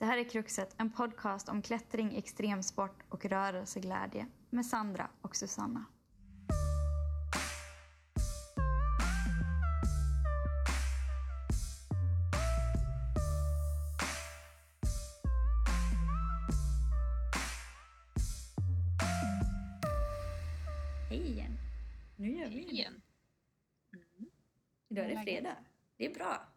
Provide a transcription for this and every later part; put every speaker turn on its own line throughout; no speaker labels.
Det här är Kruxet, en podcast om klättring, extremsport och rörelseglädje med Sandra och Susanna. Hej igen! Nu gör vi det.
Igen.
Idag är det fredag. Det är bra.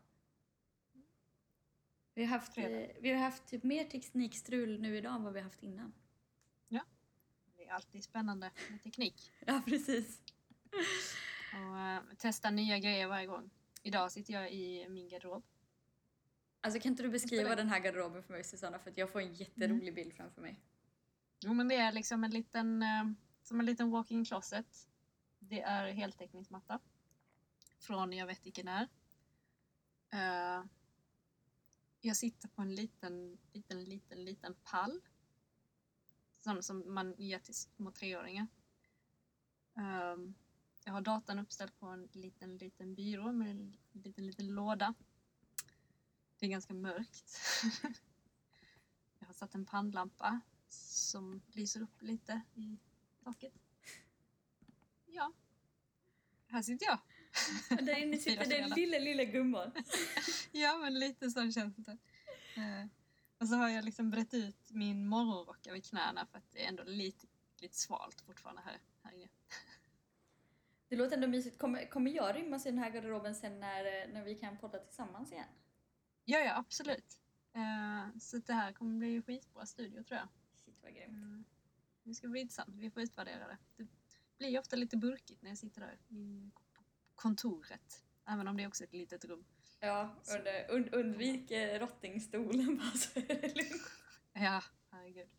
Vi har haft,
Fredag.
eh, vi har haft typ mer teknikstrul nu idag än vad vi haft innan.
Ja. Det är alltid spännande med teknik.
Ja, precis.
Och eh, testa nya grejer varje gång. Idag sitter jag i min garderob.
Alltså kan inte du beskriva den här garderoben för mig Susanna? För att jag får en jätterolig bild framför mig.
Jo men det är liksom en liten, eh, som en liten walk-in closet. Det är heltäckningsmatta. Från jag vet inte när. Jag sitter på en liten, liten, liten, liten pall. Sån som man ger till små treåringar. Um, jag har datan uppställd på en liten, liten byrå med en liten, liten låda. Det är ganska mörkt. jag har satt en pannlampa som lyser upp lite i taket. Ja. Här sitter jag.
Där inne sitter den lilla, lilla gumman.
Ja, men lite så känns det. Eh, och så har jag liksom brett ut min morgonrock över knäna för att det är ändå lite, lite svalt fortfarande här, här inne.
Det låter ändå mysigt. Kommer, kommer jag rymmas i den här garderoben sen när, när vi kan podda tillsammans igen?
Ja, ja, absolut. Eh, så det här kommer bli skitbra studio tror jag.
Shit vad grymt.
Mm. Det ska bli intressant. Vi får utvärdera det. Det blir ofta lite burkigt när jag sitter där i kontoret. Även om det är också ett litet rum.
Ja, und, und, undvik eh, rottingstolen bara så är det lugnt.
Ja, herregud.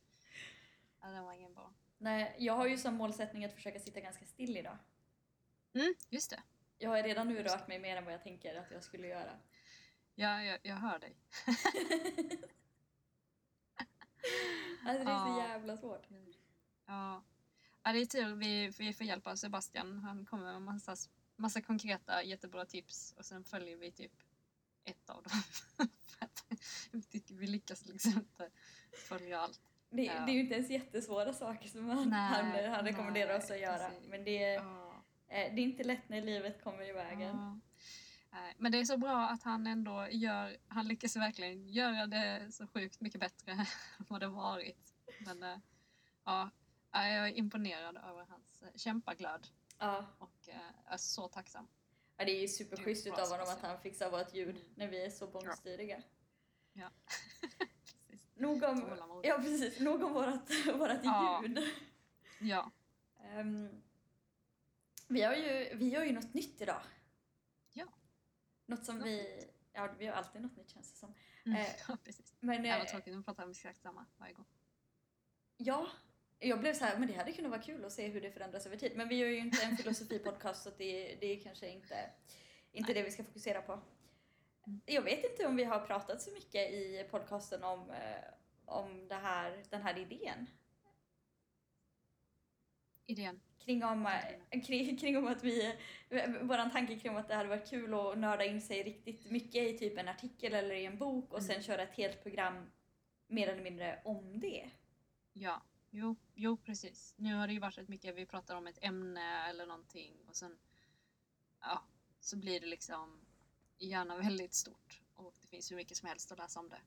Ja, den var ingen bra.
Nej, jag har ju som målsättning att försöka sitta ganska still idag.
Mm, just det.
Jag har redan nu rört mig mer än vad jag tänker att jag skulle göra.
Ja, jag, jag hör dig.
Alltså det är så jävla svårt.
Ja. ja, det är tur vi, vi får hjälp av Sebastian. Han kommer med massa, massa konkreta jättebra tips och sen följer vi typ ett av dem. Vi lyckas liksom inte följa allt.
Det,
Ja.
det är ju inte ens jättesvåra saker som han,
Nej,
han, han rekommenderar
nej,
oss att göra.
precis.
Men det, är-
Ja.
eh, det är inte lätt när livet kommer i vägen.
Ja. Men det är så bra att han ändå gör, han lyckas verkligen göra det så sjukt mycket bättre än vad det varit. Men eh, ja, jag är imponerad över hans eh, kämpaglöd
Ja.
och eh, är så tacksam.
ja, det är ju superschysst utav honom att han fixar vårt ljud när vi är så bångstyriga.
Ja. Precis.
Nog om, ja, precis, nog om vårat, vårat
Ja.
ljud.
Ja.
Ehm, vi, har ju, vi gör ju något nytt idag.
Ja.
Något som vi... Ja, vi har alltid något nytt känns det som.
Mm.
Eh,
ja, precis.
Men
Det var
eh,
tråkigt att prata om exakt samma varje gång.
ja, jag blev så här, men det hade kunnat vara kul att se hur det förändras över tid. Men vi gör ju inte en filosofipodcast så det, det är kanske inte, inte det vi ska fokusera på. Jag vet inte om vi har pratat så mycket i podcasten om, eh, om det här, den här idén.
Idén.
Kring om, eh, kring, kring om att vi, våran tanke kring att det hade varit kul att nörda in sig riktigt mycket i typ en artikel eller i en bok och sen köra ett helt program mer eller mindre om det.
Ja, jo, jo precis. Nu har det ju varit rätt mycket, vi pratar om ett ämne eller någonting och sen ja, så blir det liksom gärna väldigt stort och det finns hur mycket som helst att läsa om det.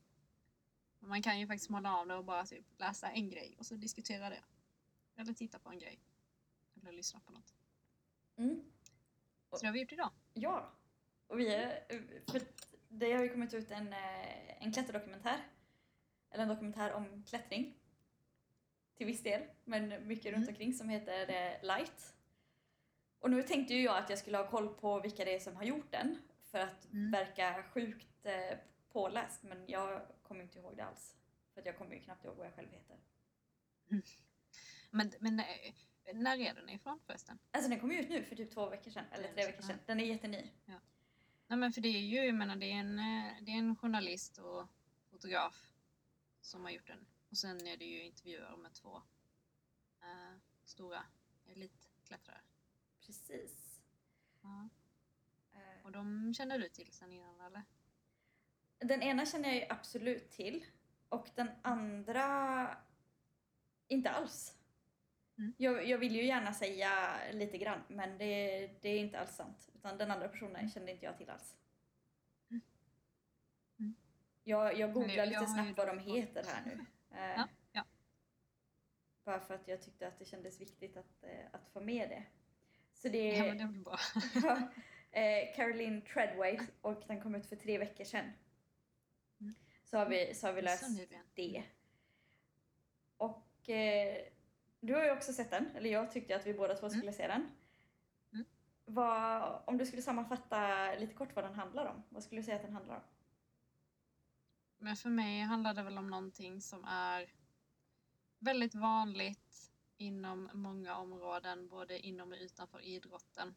Men man kan ju faktiskt måla av det och bara typ läsa en grej och så diskutera det. Eller titta på en grej. Eller lyssna på något.
Mm.
Så det har vi gjort idag.
Ja. Och vi är, för det har ju kommit ut en, eh, en klätterdokumentär. Eller en dokumentär om klättring. Till viss del, men mycket runt
Mm.
omkring som heter eh, Light. Och nu tänkte ju jag att jag skulle ha koll på vilka det är som har gjort den. För att
Mm.
verka sjukt eh, påläst, men jag kommer inte ihåg det alls. För att jag kommer ju knappt ihåg vad jag själv heter.
Men, men eh, när är den ifrån förresten?
Alltså den kom ju ut nu för typ två veckor sedan, eller tre veckor sedan. Den är jätteny.
Nej men för det är ju, jag menar det är en, det är en journalist och fotograf som har gjort den. Och sen är det ju intervjuer med två eh, stora elitklättrare.
Precis.
Ja.
Eh,
Och de känner du till sen innan eller?
Den ena känner jag ju absolut till. Och den andra, inte alls.
Mm.
Jag, jag vill ju gärna säga lite grann, men det, det är inte alls sant. Utan den andra personen kände inte jag till alls.
Mm. Mm.
Jag, jag googlar
jag
lite snabbt vad de heter här nu.
Ja, ja.
Bara för att jag tyckte att det kändes viktigt att, eh, att få med det. Så det
Ja, men det blir bra.
eh, Caroline Treadway och den kom ut för tre veckor sedan.
Mm.
Så har vi, så har vi läst det. Och eh, du har ju också sett den, eller jag tyckte att vi båda två skulle se den.
Mm.
Vad, om du skulle sammanfatta lite kort vad den handlar om, vad skulle du säga att den handlar om?
Men för mig handlar det väl om någonting som är väldigt vanligt inom många områden, både inom och utanför idrotten.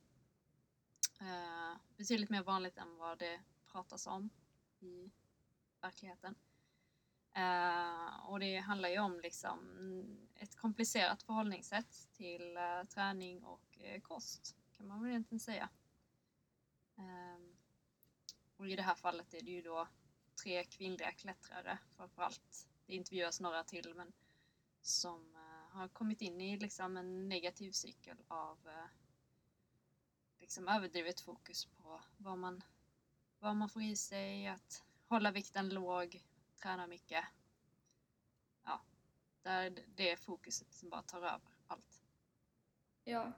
Eh, betydligt mer vanligt än vad det pratas om i verkligheten. Eh, och det handlar ju om liksom ett komplicerat förhållningssätt till eh, träning och eh, kost, kan man väl egentligen säga. Eh, och i det här fallet är det ju då tre kvinnliga klättrare framförallt. Det intervjuas några till men som eh, har kommit in i liksom en negativ cykel av eh, liksom överdrivet fokus på vad man, vad man får i sig, att hålla vikten låg, träna mycket. Ja, där det är fokuset som bara tar över allt.
Ja.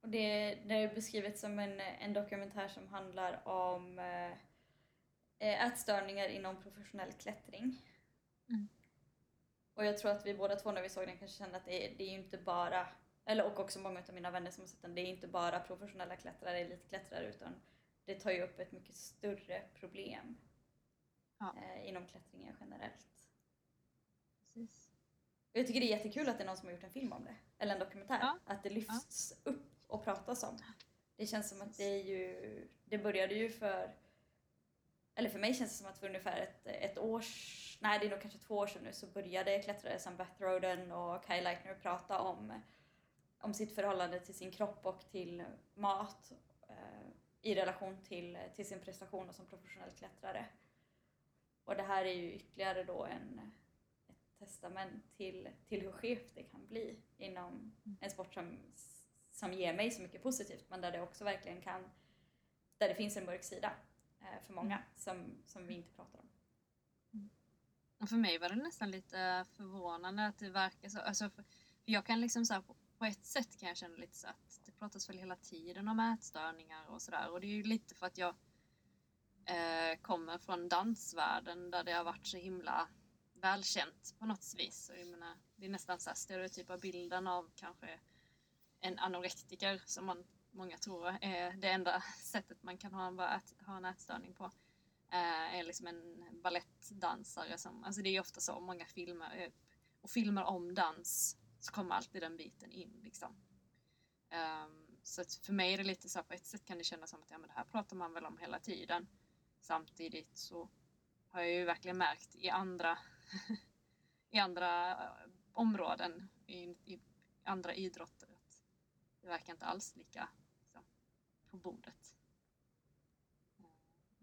Och det, det är beskrivet som en, en dokumentär som handlar om eh, ätstörningar inom professionell klättring.
Mm.
Och jag tror att vi båda två när vi såg den kanske kände att det, är- det är ju inte bara, eller och också många av mina vänner som har sett den, det är inte bara professionella klättrare, elitklättrare utan det tar ju upp ett mycket större problem
Ja.
eh, inom klättringen generellt.
Precis.
Och Jag tycker det är jättekul att det är någon som har gjort en film om det. Eller en dokumentär.
Ja.
Att det lyfts upp och pratas om. Det känns som att det är ju... Det började ju för... Eller för mig känns det som att för ungefär ett, ett års... Nej, det är nog kanske två år sedan nu så började klättrare som Beth Roden och Kyle Leitner prata om, om sitt förhållande till sin kropp och till mat eh, i relation till, till sin prestation och som professionell klättrare. Och det här är ju ytterligare då en, ett testament till, till hur skevt det kan bli inom en sport som, som ger mig så mycket positivt men där det också verkligen kan, där det finns en mörk sida för många som, som vi inte pratar om.
Och för mig var det nästan lite förvånande att det verkar så. Alltså, för, jag kan liksom så här, på, på ett sätt kan jag känna lite så att det pratas väl hela tiden om ätstörningar och sådär. Och det är ju lite för att jag eh, kommer från dansvärlden där det har varit så himla välkänt på något vis. Och jag menar, det är nästan så här stereotypa bilden av kanske en anorektiker som man, många tror är det enda sättet man kan ha en, ät, ha en ätstörning på eh, är liksom en ballettdansare som, alltså det är ju ofta så, många filmer, eh, och filmer om dans så kommer alltid den biten in liksom. Um, så att för mig är det lite så på ett sätt kan det kännas som att ja, men det här pratar man väl om hela tiden. Samtidigt så har jag ju verkligen märkt i andra, i andra eh, områden, i, i andra idrotter att det verkar inte alls lika på bordet.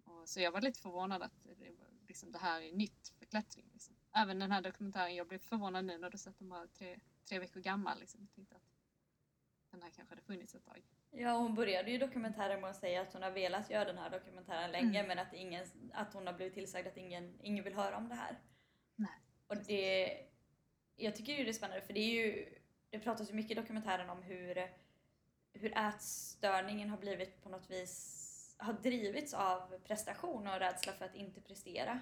Och så jag var lite förvånad att det, var, liksom, det här är nytt för klättring. Liksom. Även den här dokumentären, jag blev förvånad nu när du sett den bara tre, tre veckor gammal. Liksom. Jag tänkte att den här kanske hade funnits ett tag.
Ja, hon började ju dokumentären med att säga att hon har velat göra den här dokumentären länge
Mm.
men att, ingen, att hon har blivit tillsagd att ingen, ingen vill höra om det här.
Nej.
Och det, jag tycker ju det är spännande för det är ju, det pratas ju mycket i dokumentären om hur, hur ätstörningen har blivit på något vis, har drivits av prestation och rädsla för att inte prestera.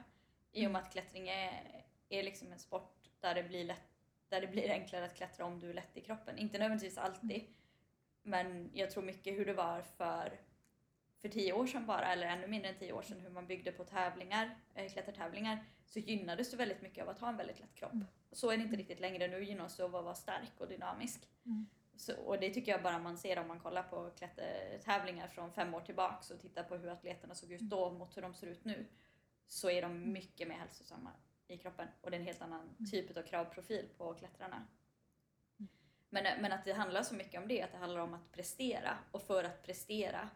I och med att klättring är, är liksom en sport där det blir lätt där det blir enklare att klättra om du är lätt i kroppen. Inte nödvändigtvis alltid. Men jag tror mycket hur det var för, för tio år sedan bara, eller ännu mindre än tio år sedan, hur man byggde på tävlingar, äh, klättertävlingar, så gynnades du väldigt mycket av att ha en väldigt lätt kropp.
Mm.
Så är det inte riktigt längre, nu gynnas du av att vara stark och dynamisk.
Mm.
Så, och det tycker jag bara man ser om man kollar på klättertävlingar från fem år tillbaks och tittar på hur atleterna såg ut då mot hur de ser ut nu. Så är de mycket mer hälsosamma i kroppen och det är en helt annan typ av kravprofil på klättrarna. Men, men att det handlar så mycket om det, att det handlar om att prestera och för att prestera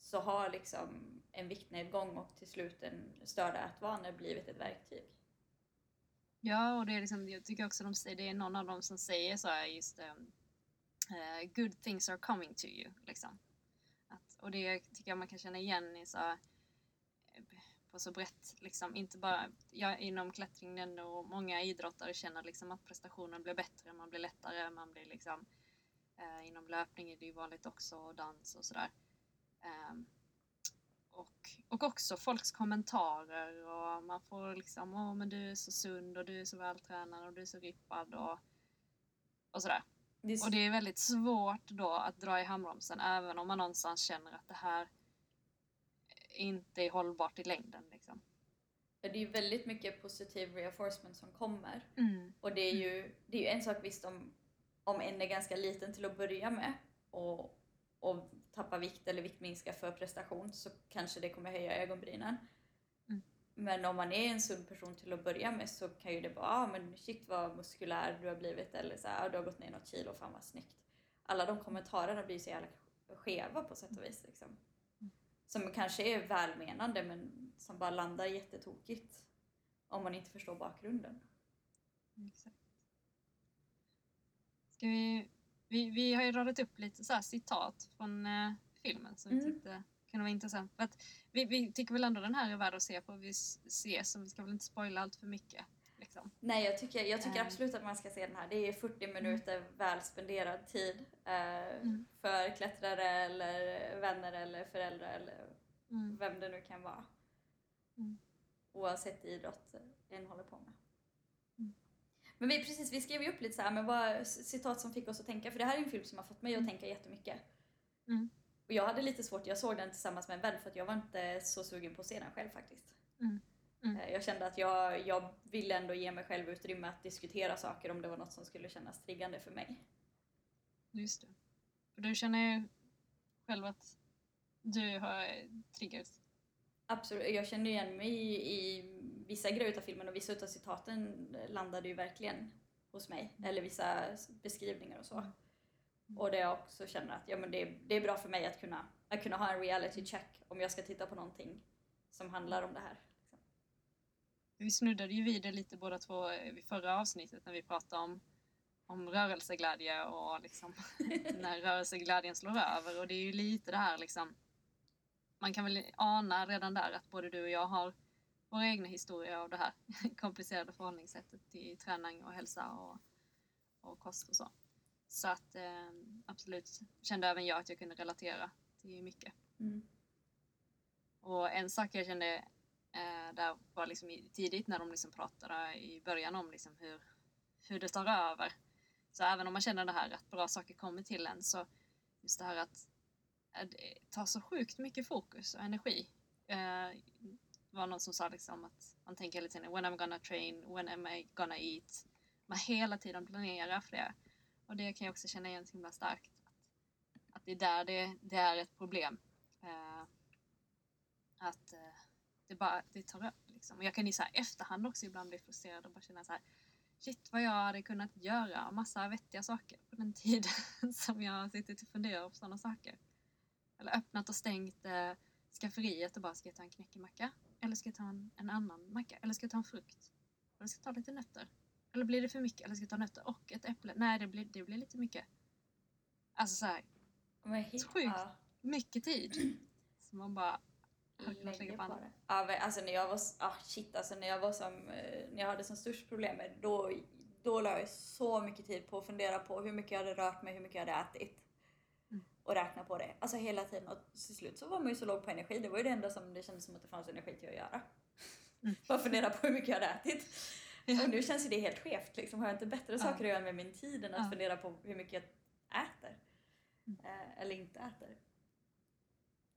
så har liksom en viktnedgång och till slut en störda ätvanor blivit ett verktyg.
Ja, och det är liksom, jag tycker också de säger, det är någon av dem som säger så här just um, uh, good things are coming to you. Liksom. Att, och det tycker jag man kan känna igen i så på så brett, liksom, inte bara jag, inom klättringen och många idrottare känner liksom att prestationen blir bättre, man blir lättare, man blir liksom uh, inom löpning är det ju vanligt också, och dans och sådär. Um, och, och också folks kommentarer och man får liksom, åh men du är så sund och du är så vältränad och du är så rippad och, och sådär. Det är... Och det är väldigt svårt då att dra i handbromsen även om man någonstans känner att det här inte är hållbart i längden. Liksom.
Ja, det är ju väldigt mycket positiv reinforcement som kommer.
Mm.
Och det är ju det är ju en sak visst om, om en är ganska liten till att börja med och, och tappa vikt eller viktminska för prestation så kanske det kommer höja ögonbrynen. Men om man är en sund person till att börja med så kan ju det vara ah, men shit vad muskulär du har blivit eller så här, ah, du har gått ner något kilo, fan vad snyggt. Alla de kommentarerna blir så jävla skeva på sätt och vis. Liksom som kanske är välmenande men som bara landar jättetokigt om man inte förstår bakgrunden.
Exakt. Ska vi, vi, vi har ju radat upp lite så citat från eh, filmen som mm. vi tyckte kunde vara intressant. För att vi, vi tycker väl ändå den här är värd att se på. Vi ser så vi ska väl inte spoila allt för mycket. Liksom.
Nej, jag tycker, jag tycker mm. absolut att man ska se den här. Det är 40 minuter mm. väl spenderad tid eh, mm. för klättrare eller vänner eller föräldrar eller Mm. Vem det nu kan vara.
Mm.
Oavsett idrott en håller på med. Mm. Men vi, precis, vi skrev ju upp lite så här, men vad, citat som fick oss att tänka, för det här är en film som har fått mig att mm. tänka jättemycket.
Mm.
Och jag hade lite svårt, jag såg den tillsammans med en vän för att jag var inte så sugen på att se den själv faktiskt.
Mm. Mm.
Eh, jag kände att jag, jag ville ändå ge mig själv utrymme att diskutera saker om det var något som skulle kännas triggande för mig.
Just det. För du känner ju själv att du har triggers?
Absolut, jag känner igen mig i, i vissa grejer av filmen och vissa av citaten landade ju verkligen hos mig. Mm. Eller vissa beskrivningar och så. Mm. Och det jag också känner att ja, men det, det är bra för mig att kunna, att kunna ha en reality check om jag ska titta på någonting som handlar om det här. Liksom.
Vi snuddade ju vid det lite båda två vid förra avsnittet när vi pratade om om rörelseglädje och liksom när rörelseglädjen slår över och det är ju lite det här liksom man kan väl ana redan där att både du och jag har våra egna historier av det här komplicerade förhållningssättet till träning och hälsa och, och kost och så. Så att eh, absolut kände även jag att jag kunde relatera till mycket.
Mm.
Och en sak jag kände eh, där var liksom tidigt när de liksom pratade i början om liksom hur, hur det tar över. Så även om man känner det här att bra saker kommer till en så just det här att tar så sjukt mycket fokus och energi. Eh, det var någon som sa liksom att man tänker hela tiden when I'm gonna train, when am I gonna eat. Man hela tiden planerar för det. Och det kan jag också känna igen så himla starkt. Att, att det är där det, det är ett problem. Eh, att eh, det bara det tar upp. Liksom. Och jag kan i så här efterhand också ibland bli frustrerad och bara känna så här shit vad jag hade kunnat göra massa vettiga saker på den tiden som jag har suttit och funderat på sådana saker. Eller öppnat och stängt eh, skafferiet och bara ska jag ta en knäckemacka? Eller ska jag ta en, en annan macka? Eller ska jag ta en frukt? Eller ska jag ta lite nötter? Eller blir det för mycket? Eller ska jag ta nötter och ett äpple? Nej, det blir, det blir lite mycket. Alltså såhär. Sjukt mycket tid. Som man bara
lägga på det. Ja, alltså när jag var, ah, shit, alltså när jag var som, eh, när jag hade som störst problem med då, då la jag så mycket tid på att fundera på hur mycket jag hade rört mig, hur mycket jag hade ätit och räkna på det. Alltså hela tiden och till slut så var man ju så låg på energi. Det var ju det enda som det kändes som att det fanns energi till att göra. Mm. Bara fundera på hur mycket jag hade ätit. Och nu känns ju det helt skevt. Liksom. Har jag inte bättre saker att göra med min tid än att fundera på hur mycket jag äter? Mm. Eh, eller inte äter.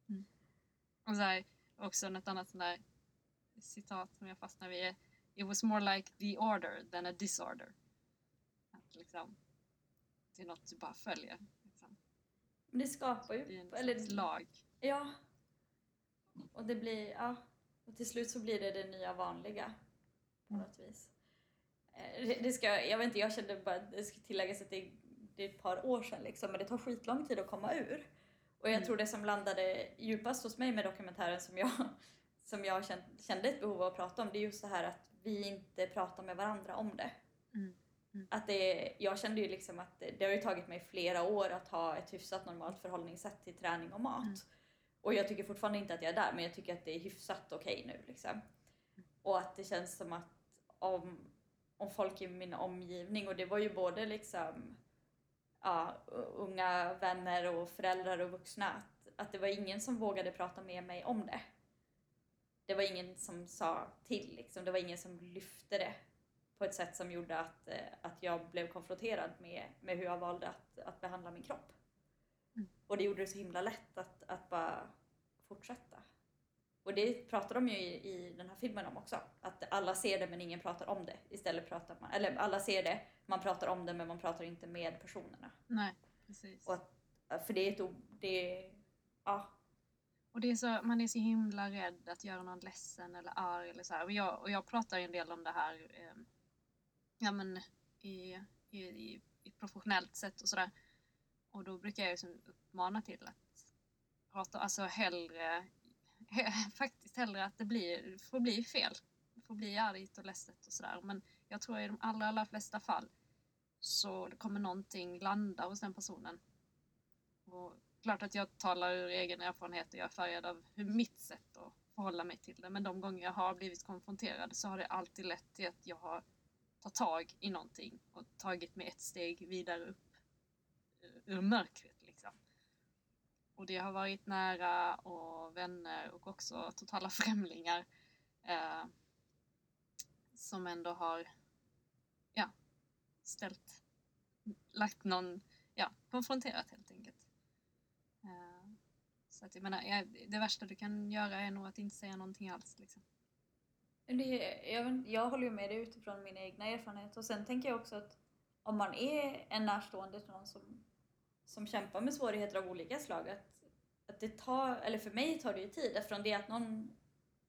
Mm. Och så här, också något annat sånt där citat som jag fastnar vid. It was more like the order than a disorder. Att liksom, det är något du bara följer.
Men det skapar ju...
Det är en eller, lag.
Ja. Och det blir, ja. Och till slut så blir det det nya vanliga. På mm. något vis. Eh, det, ska, jag vet inte, jag kände bara, det ska tilläggas att det, det är ett par år sedan liksom, men det tar skitlång tid att komma ur. Och jag
Mm.
tror det som landade djupast hos mig med dokumentären som jag, som jag kände, ett behov av att prata om, det är just det här att vi inte pratar med varandra om det.
Mm. Mm.
Att det, jag kände ju liksom att det, det har ju tagit mig flera år att ha ett hyfsat normalt förhållningssätt till träning och mat.
Mm.
Och jag tycker fortfarande inte att jag är där, men jag tycker att det är hyfsat okej nu. Liksom. Och att det känns som att om, om folk i min omgivning, och det var ju både liksom ja, unga vänner och föräldrar och vuxna, att, att det var ingen som vågade prata med mig om det. Det var ingen som sa till, liksom. det var ingen som lyfte det på ett sätt som gjorde att, eh, att jag blev konfronterad med, med hur jag valde att, att behandla min kropp.
Mm.
Och det gjorde det så himla lätt att, att bara fortsätta. Och det pratar de ju i, i den här filmen om också. Att alla ser det men ingen pratar om det. Istället pratar man, eller alla ser det, man pratar om det men man pratar inte med personerna.
Nej, precis.
Och att, för det är ett ord, det ja.
Och det är så, man är så himla rädd att göra någon ledsen eller arg eller så här. Och jag, och jag pratar ju en del om det här eh, ja, men i, i, i, i professionellt sätt och sådär. Och då brukar jag ju som uppmana till att prata, alltså hellre, he, faktiskt hellre att det blir, får bli fel. Det får bli argt och ledset och sådär. Men jag tror i de allra, allra flesta fall så kommer någonting landa hos den personen. Och klart att jag talar ur egen erfarenhet och jag är färgad av hur mitt sätt att förhålla mig till det. Men de gånger jag har blivit konfronterad så har det alltid lett till att jag har tagit tag i någonting och tagit mig ett steg vidare upp eh, ur mörkret. Och det har varit nära och vänner och också totala främlingar eh, som ändå har ja, ställt, lagt någon, ja, konfronterat helt enkelt. Eh, så att jag menar, det värsta du kan göra är nog att inte säga någonting alls. Liksom.
Det, jag, jag håller ju med dig utifrån mina egna erfarenheter och sen tänker jag också att om man är en närstående till någon som, som kämpar med svårigheter av olika slag att, att det tar, eller för mig tar det ju tid eftersom det att någon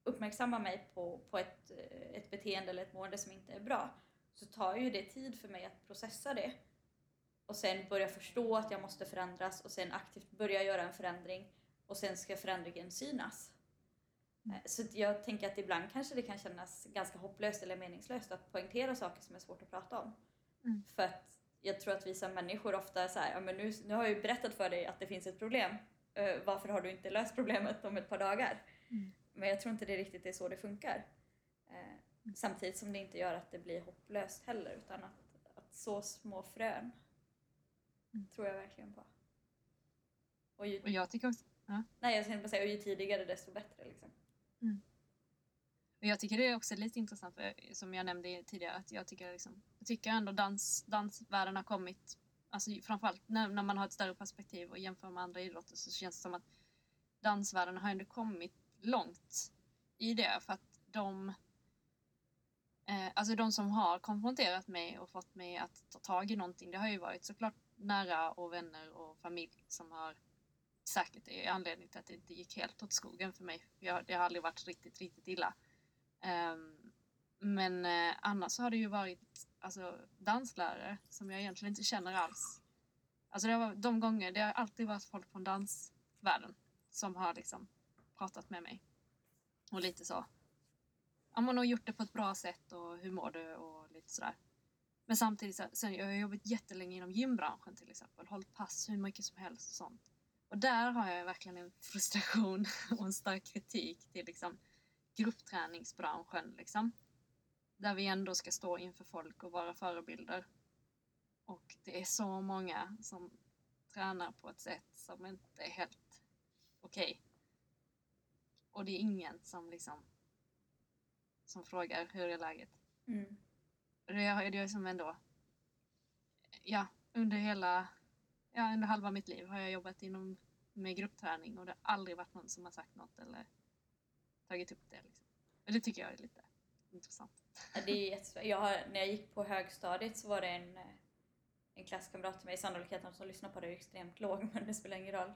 uppmärksammar mig på, på ett, ett beteende eller ett mående som inte är bra så tar ju det tid för mig att processa det och sen börja förstå att jag måste förändras och sen aktivt börja göra en förändring och sen ska förändringen synas.
Mm.
Eh, Så jag tänker att ibland kanske det kan kännas ganska hopplöst eller meningslöst att poängtera saker som är svårt att prata om.
Mm.
För att jag tror att vi som människor ofta är så här, ja, men nu, nu har jag ju berättat för dig att det finns ett problem. Eh, varför har du inte löst problemet om ett par dagar?
Mm.
Men jag tror inte det riktigt är så det funkar. Eh, samtidigt som det inte gör att det blir hopplöst heller utan att, att så små frön
Mm.
tror jag verkligen på. Och ju,
Och jag tycker också,
nej, jag tänkte bara säga, och ju tidigare desto bättre. Liksom.
Och jag tycker det är också lite intressant, för, som jag nämnde tidigare, att jag tycker, liksom, jag tycker ändå dans, dansvärlden har kommit, alltså framförallt när, när man har ett större perspektiv och jämför med andra idrotter så känns det som att dansvärlden har ändå kommit långt i det för att de eh, Alltså de som har konfronterat mig och fått mig att ta tag i någonting, det har ju varit såklart nära och vänner och familj som har säkert är anledningen till att det inte gick helt åt skogen för mig. Jag, det har aldrig varit riktigt, riktigt illa. Um, men eh, annars har det ju varit alltså, danslärare som jag egentligen inte känner alls. Alltså det har, de gånger, det har alltid varit folk från dansvärlden som har liksom pratat med mig. Och lite så. Ja, man har gjort det på ett bra sätt och hur mår du och lite sådär. Men samtidigt, så, sen, jag har jobbat jättelänge inom gymbranschen till exempel. Hållit pass hur mycket som helst och sånt. Och där har jag verkligen en frustration och en stark kritik till liksom gruppträningsbranschen. Liksom. Där vi ändå ska stå inför folk och vara förebilder. Och det är så många som tränar på ett sätt som inte är helt okej. Och det är ingen som liksom som frågar hur är läget.
Mm.
Det är det som ändå, ja, under hela, ja, under halva mitt liv har jag jobbat inom med gruppträning och det har aldrig varit någon som har sagt något eller tagit upp det. Liksom. Och det tycker jag är lite intressant.
Det är jättesvårt. jag har, när jag gick på högstadiet så var det en, eh, en klasskamrat till mig, sannolikheten som lyssnar på det är extremt låg men det spelar ingen roll.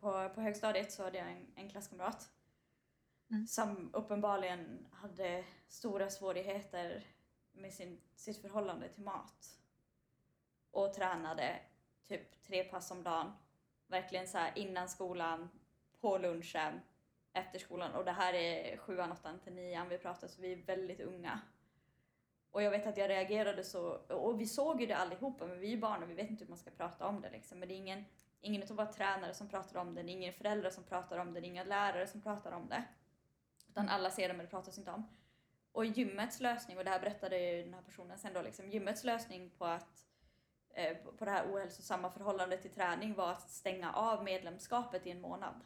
På, på högstadiet så hade jag en, en klasskamrat
Mm.
som uppenbarligen hade stora svårigheter med sin, sitt förhållande till mat. Och tränade typ tre pass om dagen verkligen så här innan skolan, på lunchen, efter skolan. Och det här är sjuan, åttan till nian vi pratar så vi är väldigt unga. Och jag vet att jag reagerade så, och vi såg ju det allihopa, men vi är ju barn och vi vet inte hur man ska prata om det liksom. Men det är ingen, ingen av våra tränare som pratar om det, det är ingen föräldrar som pratar om det, det är inga lärare som pratar om det. Utan alla ser det men det pratas inte om. Och gymmets lösning, och det här berättade ju den här personen sen då, liksom, gymmets lösning på att eh, på det här ohälsosamma förhållandet till träning var att stänga av medlemskapet i en månad.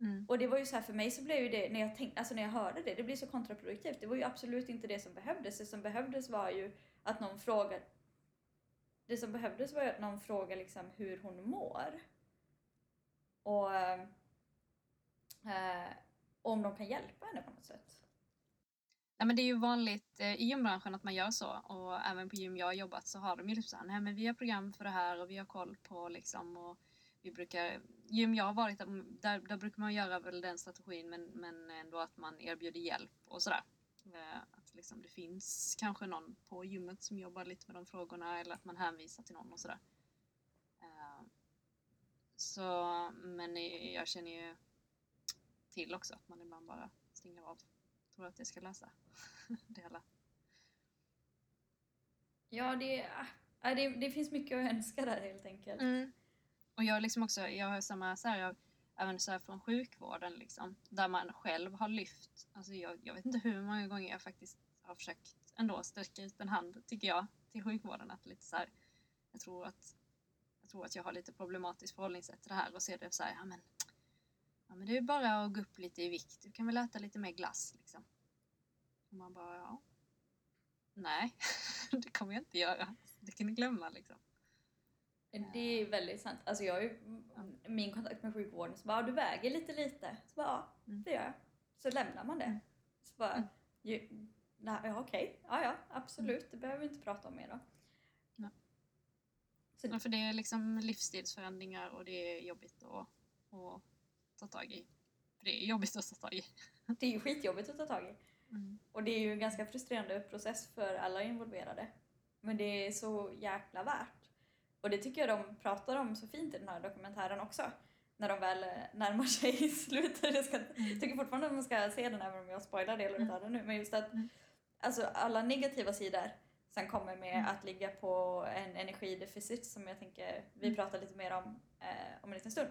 Mm.
Och det var ju så här för mig så blev ju det, när jag, tänkte, alltså när jag hörde det, det blir så kontraproduktivt. Det var ju absolut inte det som behövdes. Det som behövdes var ju att någon frågar Det som behövdes var ju att någon frågar liksom hur hon mår. Och eh, om de kan hjälpa henne på något sätt.
Ja, men det är ju vanligt eh, i gymbranschen att man gör så och även på gym jag har jobbat så har de ju liksom nej men vi har program för det här och vi har koll på liksom och vi brukar, gym jag har varit där, där brukar man göra väl den strategin men, men ändå att man erbjuder hjälp och sådär. Eh, att liksom det finns kanske någon på gymmet som jobbar lite med de frågorna eller att man hänvisar till någon och sådär. Eh, så, men jag känner ju till också att man ibland bara stänger av tror att det ska lösa det hela.
Ja, det, äh, det, det finns mycket att önska där helt enkelt.
Mm. Och jag liksom också, jag har samma så här, även så här från sjukvården liksom, där man själv har lyft, alltså jag, jag vet inte hur många gånger jag faktiskt har försökt ändå sträcka ut en hand, tycker jag, till sjukvården. Att lite så här, jag tror att jag tror att jag har lite problematiskt förhållningssätt till det här och ser det så här, ja men, ja men det är bara att gå upp lite i vikt, du kan väl äta lite mer glass liksom. Och man bara, ja. Nej, det kommer jag inte göra. Det kan ni glömma liksom.
Det är väldigt sant. Alltså jag har ju min kontakt med sjukvården så bara, du väger lite lite. Så bara, ja,
Mm.
det gör jag. Så lämnar man det.
Mm.
Så bara,
Mm.
ju, ja, okej, ja ja, absolut, det behöver vi inte prata om mer då.
Nej.
Så,
Ja, för det är liksom livsstilsförändringar och det är jobbigt att, att ta tag i. För det är jobbigt att ta tag i.
det är ju skitjobbigt att ta tag i.
Mm.
Och det är ju en ganska frustrerande process för alla involverade. Men det är så jäkla värt. Och det tycker jag de pratar om så fint i den här dokumentären också. När de väl eh, närmar sig slutet. Jag ska,
Mm.
tycker fortfarande att man ska se den även om jag spoilar delar
Mm.
av den nu. Men just att
Mm.
alltså, alla negativa sidor som kommer med
Mm.
att ligga på en energideficit som jag tänker vi
Mm.
pratar lite mer om eh, om en liten stund.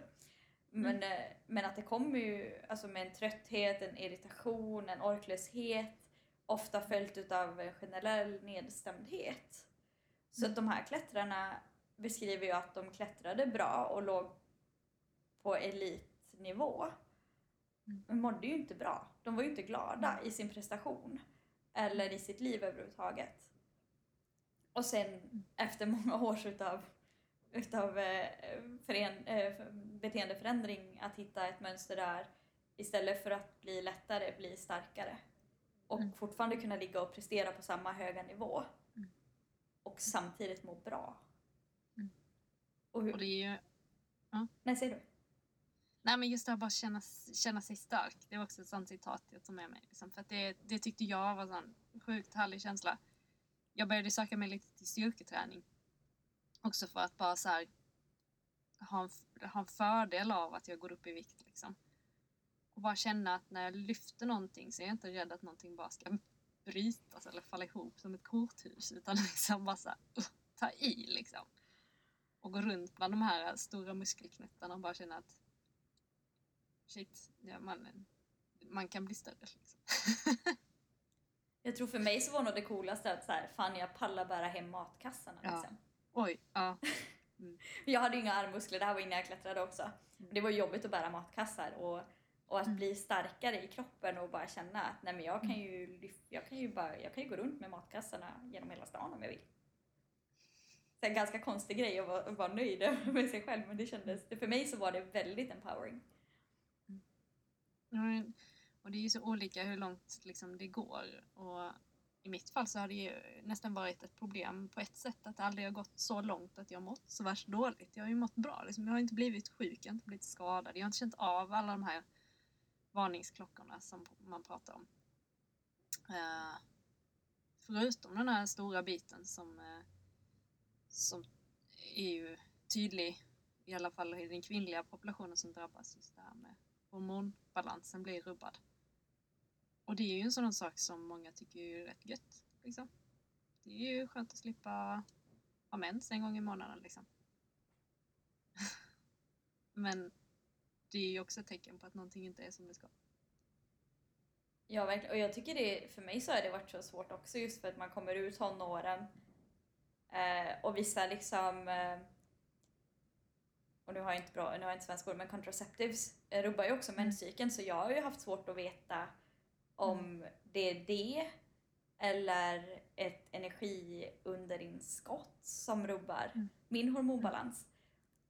Men, eh, men att det kommer ju alltså med en trötthet, en irritation, en orklöshet ofta följt utav en generell nedstämdhet. Så
Mm.
att de här klättrarna beskriver ju att de klättrade bra och låg på elitnivå. Men mådde ju inte bra. De var ju inte glada i sin prestation. Eller i sitt liv överhuvudtaget. Och sen efter många års utav, utav eh, fören, eh, beteendeförändring att hitta ett mönster där istället för att bli lättare bli starkare. Och
Mm.
fortfarande kunna ligga och prestera på samma höga nivå.
Mm.
Och samtidigt må bra. Och hur,
Och det är ju,
nej, säg du.
nej men just det här bara känna, känna sig stark. Det var också ett sånt citat jag tog med mig. Liksom, för det, det tyckte jag var en sån sjukt härlig känsla. Jag började söka mig lite till styrketräning. Också för att bara så här, ha, en, ha en fördel av att jag går upp i vikt. Liksom. Och bara känna att när jag lyfter någonting så är jag inte rädd att någonting bara ska brytas eller falla ihop som ett korthus. Utan liksom bara så här, uh, ta i liksom. Och gå runt bland de här stora muskelknuttarna och bara känna att shit, ja, man, man kan bli större. Liksom.
Jag tror för mig så var nog det coolaste att så här, fan jag pallar bära hem matkassarna.
Ja.
Liksom.
Oj, ja.
Jag hade ju inga armmuskler, det här var innan jag klättrade också. Det var jobbigt att bära matkassar och, och att
Mm.
bli starkare i kroppen och bara känna att nej men jag kan ju, lyf- jag kan ju, bara, jag kan ju gå runt med matkassarna genom hela stan om jag vill. En ganska konstig grej att vara, att vara nöjd med sig själv men det kändes, för mig så var det väldigt empowering.
Mm. Och det är ju så olika hur långt liksom, det går. Och I mitt fall så har det ju nästan varit ett problem på ett sätt att det aldrig har gått så långt att jag mått så värst dåligt. Jag har ju mått bra. Liksom. Jag har inte blivit sjuk, jag har inte blivit skadad. Jag har inte känt av alla de här varningsklockorna som man pratar om. Uh, förutom den här stora biten som, uh, som är ju tydlig i alla fall i den kvinnliga populationen som drabbas just det här med hormonbalansen blir rubbad. Och det är ju en sån sak som många tycker är rätt gött. Liksom. Det är ju skönt att slippa ha mens en gång i månaden liksom. Men det är ju också ett tecken på att någonting inte är som det ska.
Ja, verkligen. Och jag tycker det, för mig så har det varit så svårt också just för att man kommer ur tonåren eh, och vissa liksom eh, och nu har jag inte bra, nu har jag inte svenska ord, men contraceptives eh, rubbar ju också
Mm.
menscykeln så jag har ju haft svårt att veta om
Mm.
det är det eller ett energiunderinskott som rubbar
Mm.
min hormonbalans.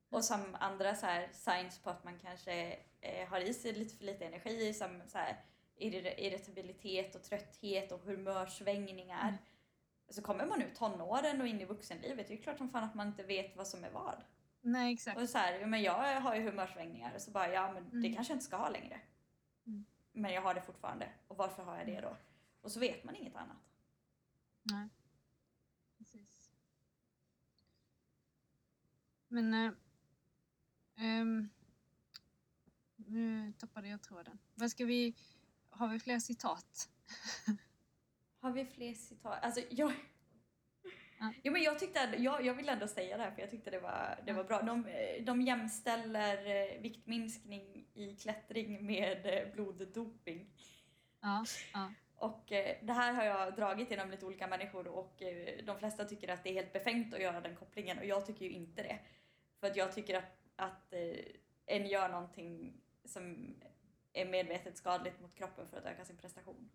Och som andra så här signs på att man kanske eh, har i sig lite för lite energi som så här, irri- irritabilitet och trötthet och humörsvängningar.
Mm.
Så kommer man ut tonåren och in i vuxenlivet, det är ju klart som fan att man inte vet vad som är vad.
Nej exakt.
Och så här, men jag har ju humörsvängningar och så bara, ja men det
Mm.
kanske jag inte ska ha längre.
Mm.
Men jag har det fortfarande. Och varför har jag det då? Och så vet man inget annat.
Nej. Precis. Men... Äh, ehm, nu tappade jag tråden. Vad ska vi... Har vi fler citat?
Har vi fler citat? Alltså jag...
Ja.
Jo men jag tyckte, jag, jag vill ändå säga det här för jag tyckte det var, det var bra. De, de jämställer eh, viktminskning i klättring med eh, bloddoping.
Ja. ja.
Och eh, det här har jag dragit genom lite olika människor och de flesta tycker att det är helt befängt att göra den kopplingen och jag tycker ju inte det. För att jag tycker att, att en gör någonting som är medvetet skadligt mot kroppen för att öka sin prestation.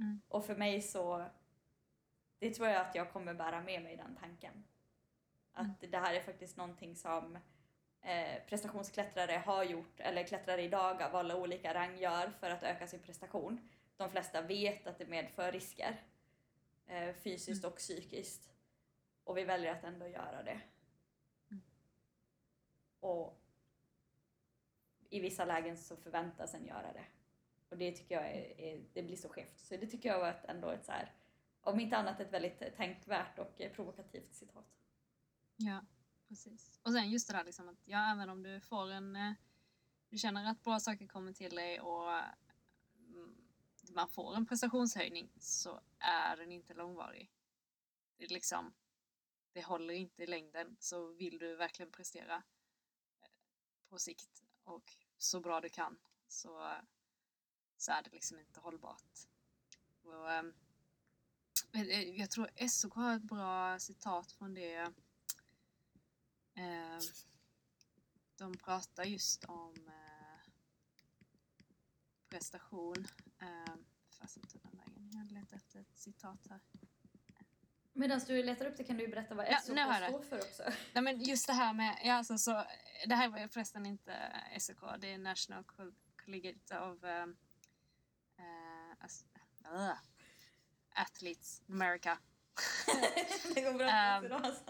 Mm.
Och för mig så, det tror jag att jag kommer bära med mig den tanken. Att det här är faktiskt någonting som eh, prestationsklättrare har gjort, eller klättrare idag av alla olika rang gör för att öka sin prestation. De flesta vet att det medför risker, eh, fysiskt och psykiskt. Och vi väljer att ändå göra det.
Mm.
Och i vissa lägen så förväntas en göra det. Och det tycker jag är, är, det blir så skevt. Så det tycker jag var ett, ändå ett så här, om inte annat ett väldigt tänkvärt och provokativt citat.
Ja, precis. Och sen just det där liksom att ja, även om du får en... Eh, du känner att bra saker kommer till dig och mm, man får en prestationshöjning så är den inte långvarig. Det är liksom... Det håller inte i längden. Så vill du verkligen prestera eh, på sikt och så bra du kan så, så är det liksom inte hållbart. Och, ehm, eh, jag tror SOK har ett bra citat från det Eh, de pratar just om eh, prestation. Eh, fasen tog den vägen. Jag letar efter ett citat här.
Medan du letar upp det kan du berätta vad
Ja,
SOK
det.
står för också.
Nej men just det här med, ja alltså så, det här var förresten inte SOK, det är National Co- Collegiate of as, uh, Athletes America.
det går bra idag alltså.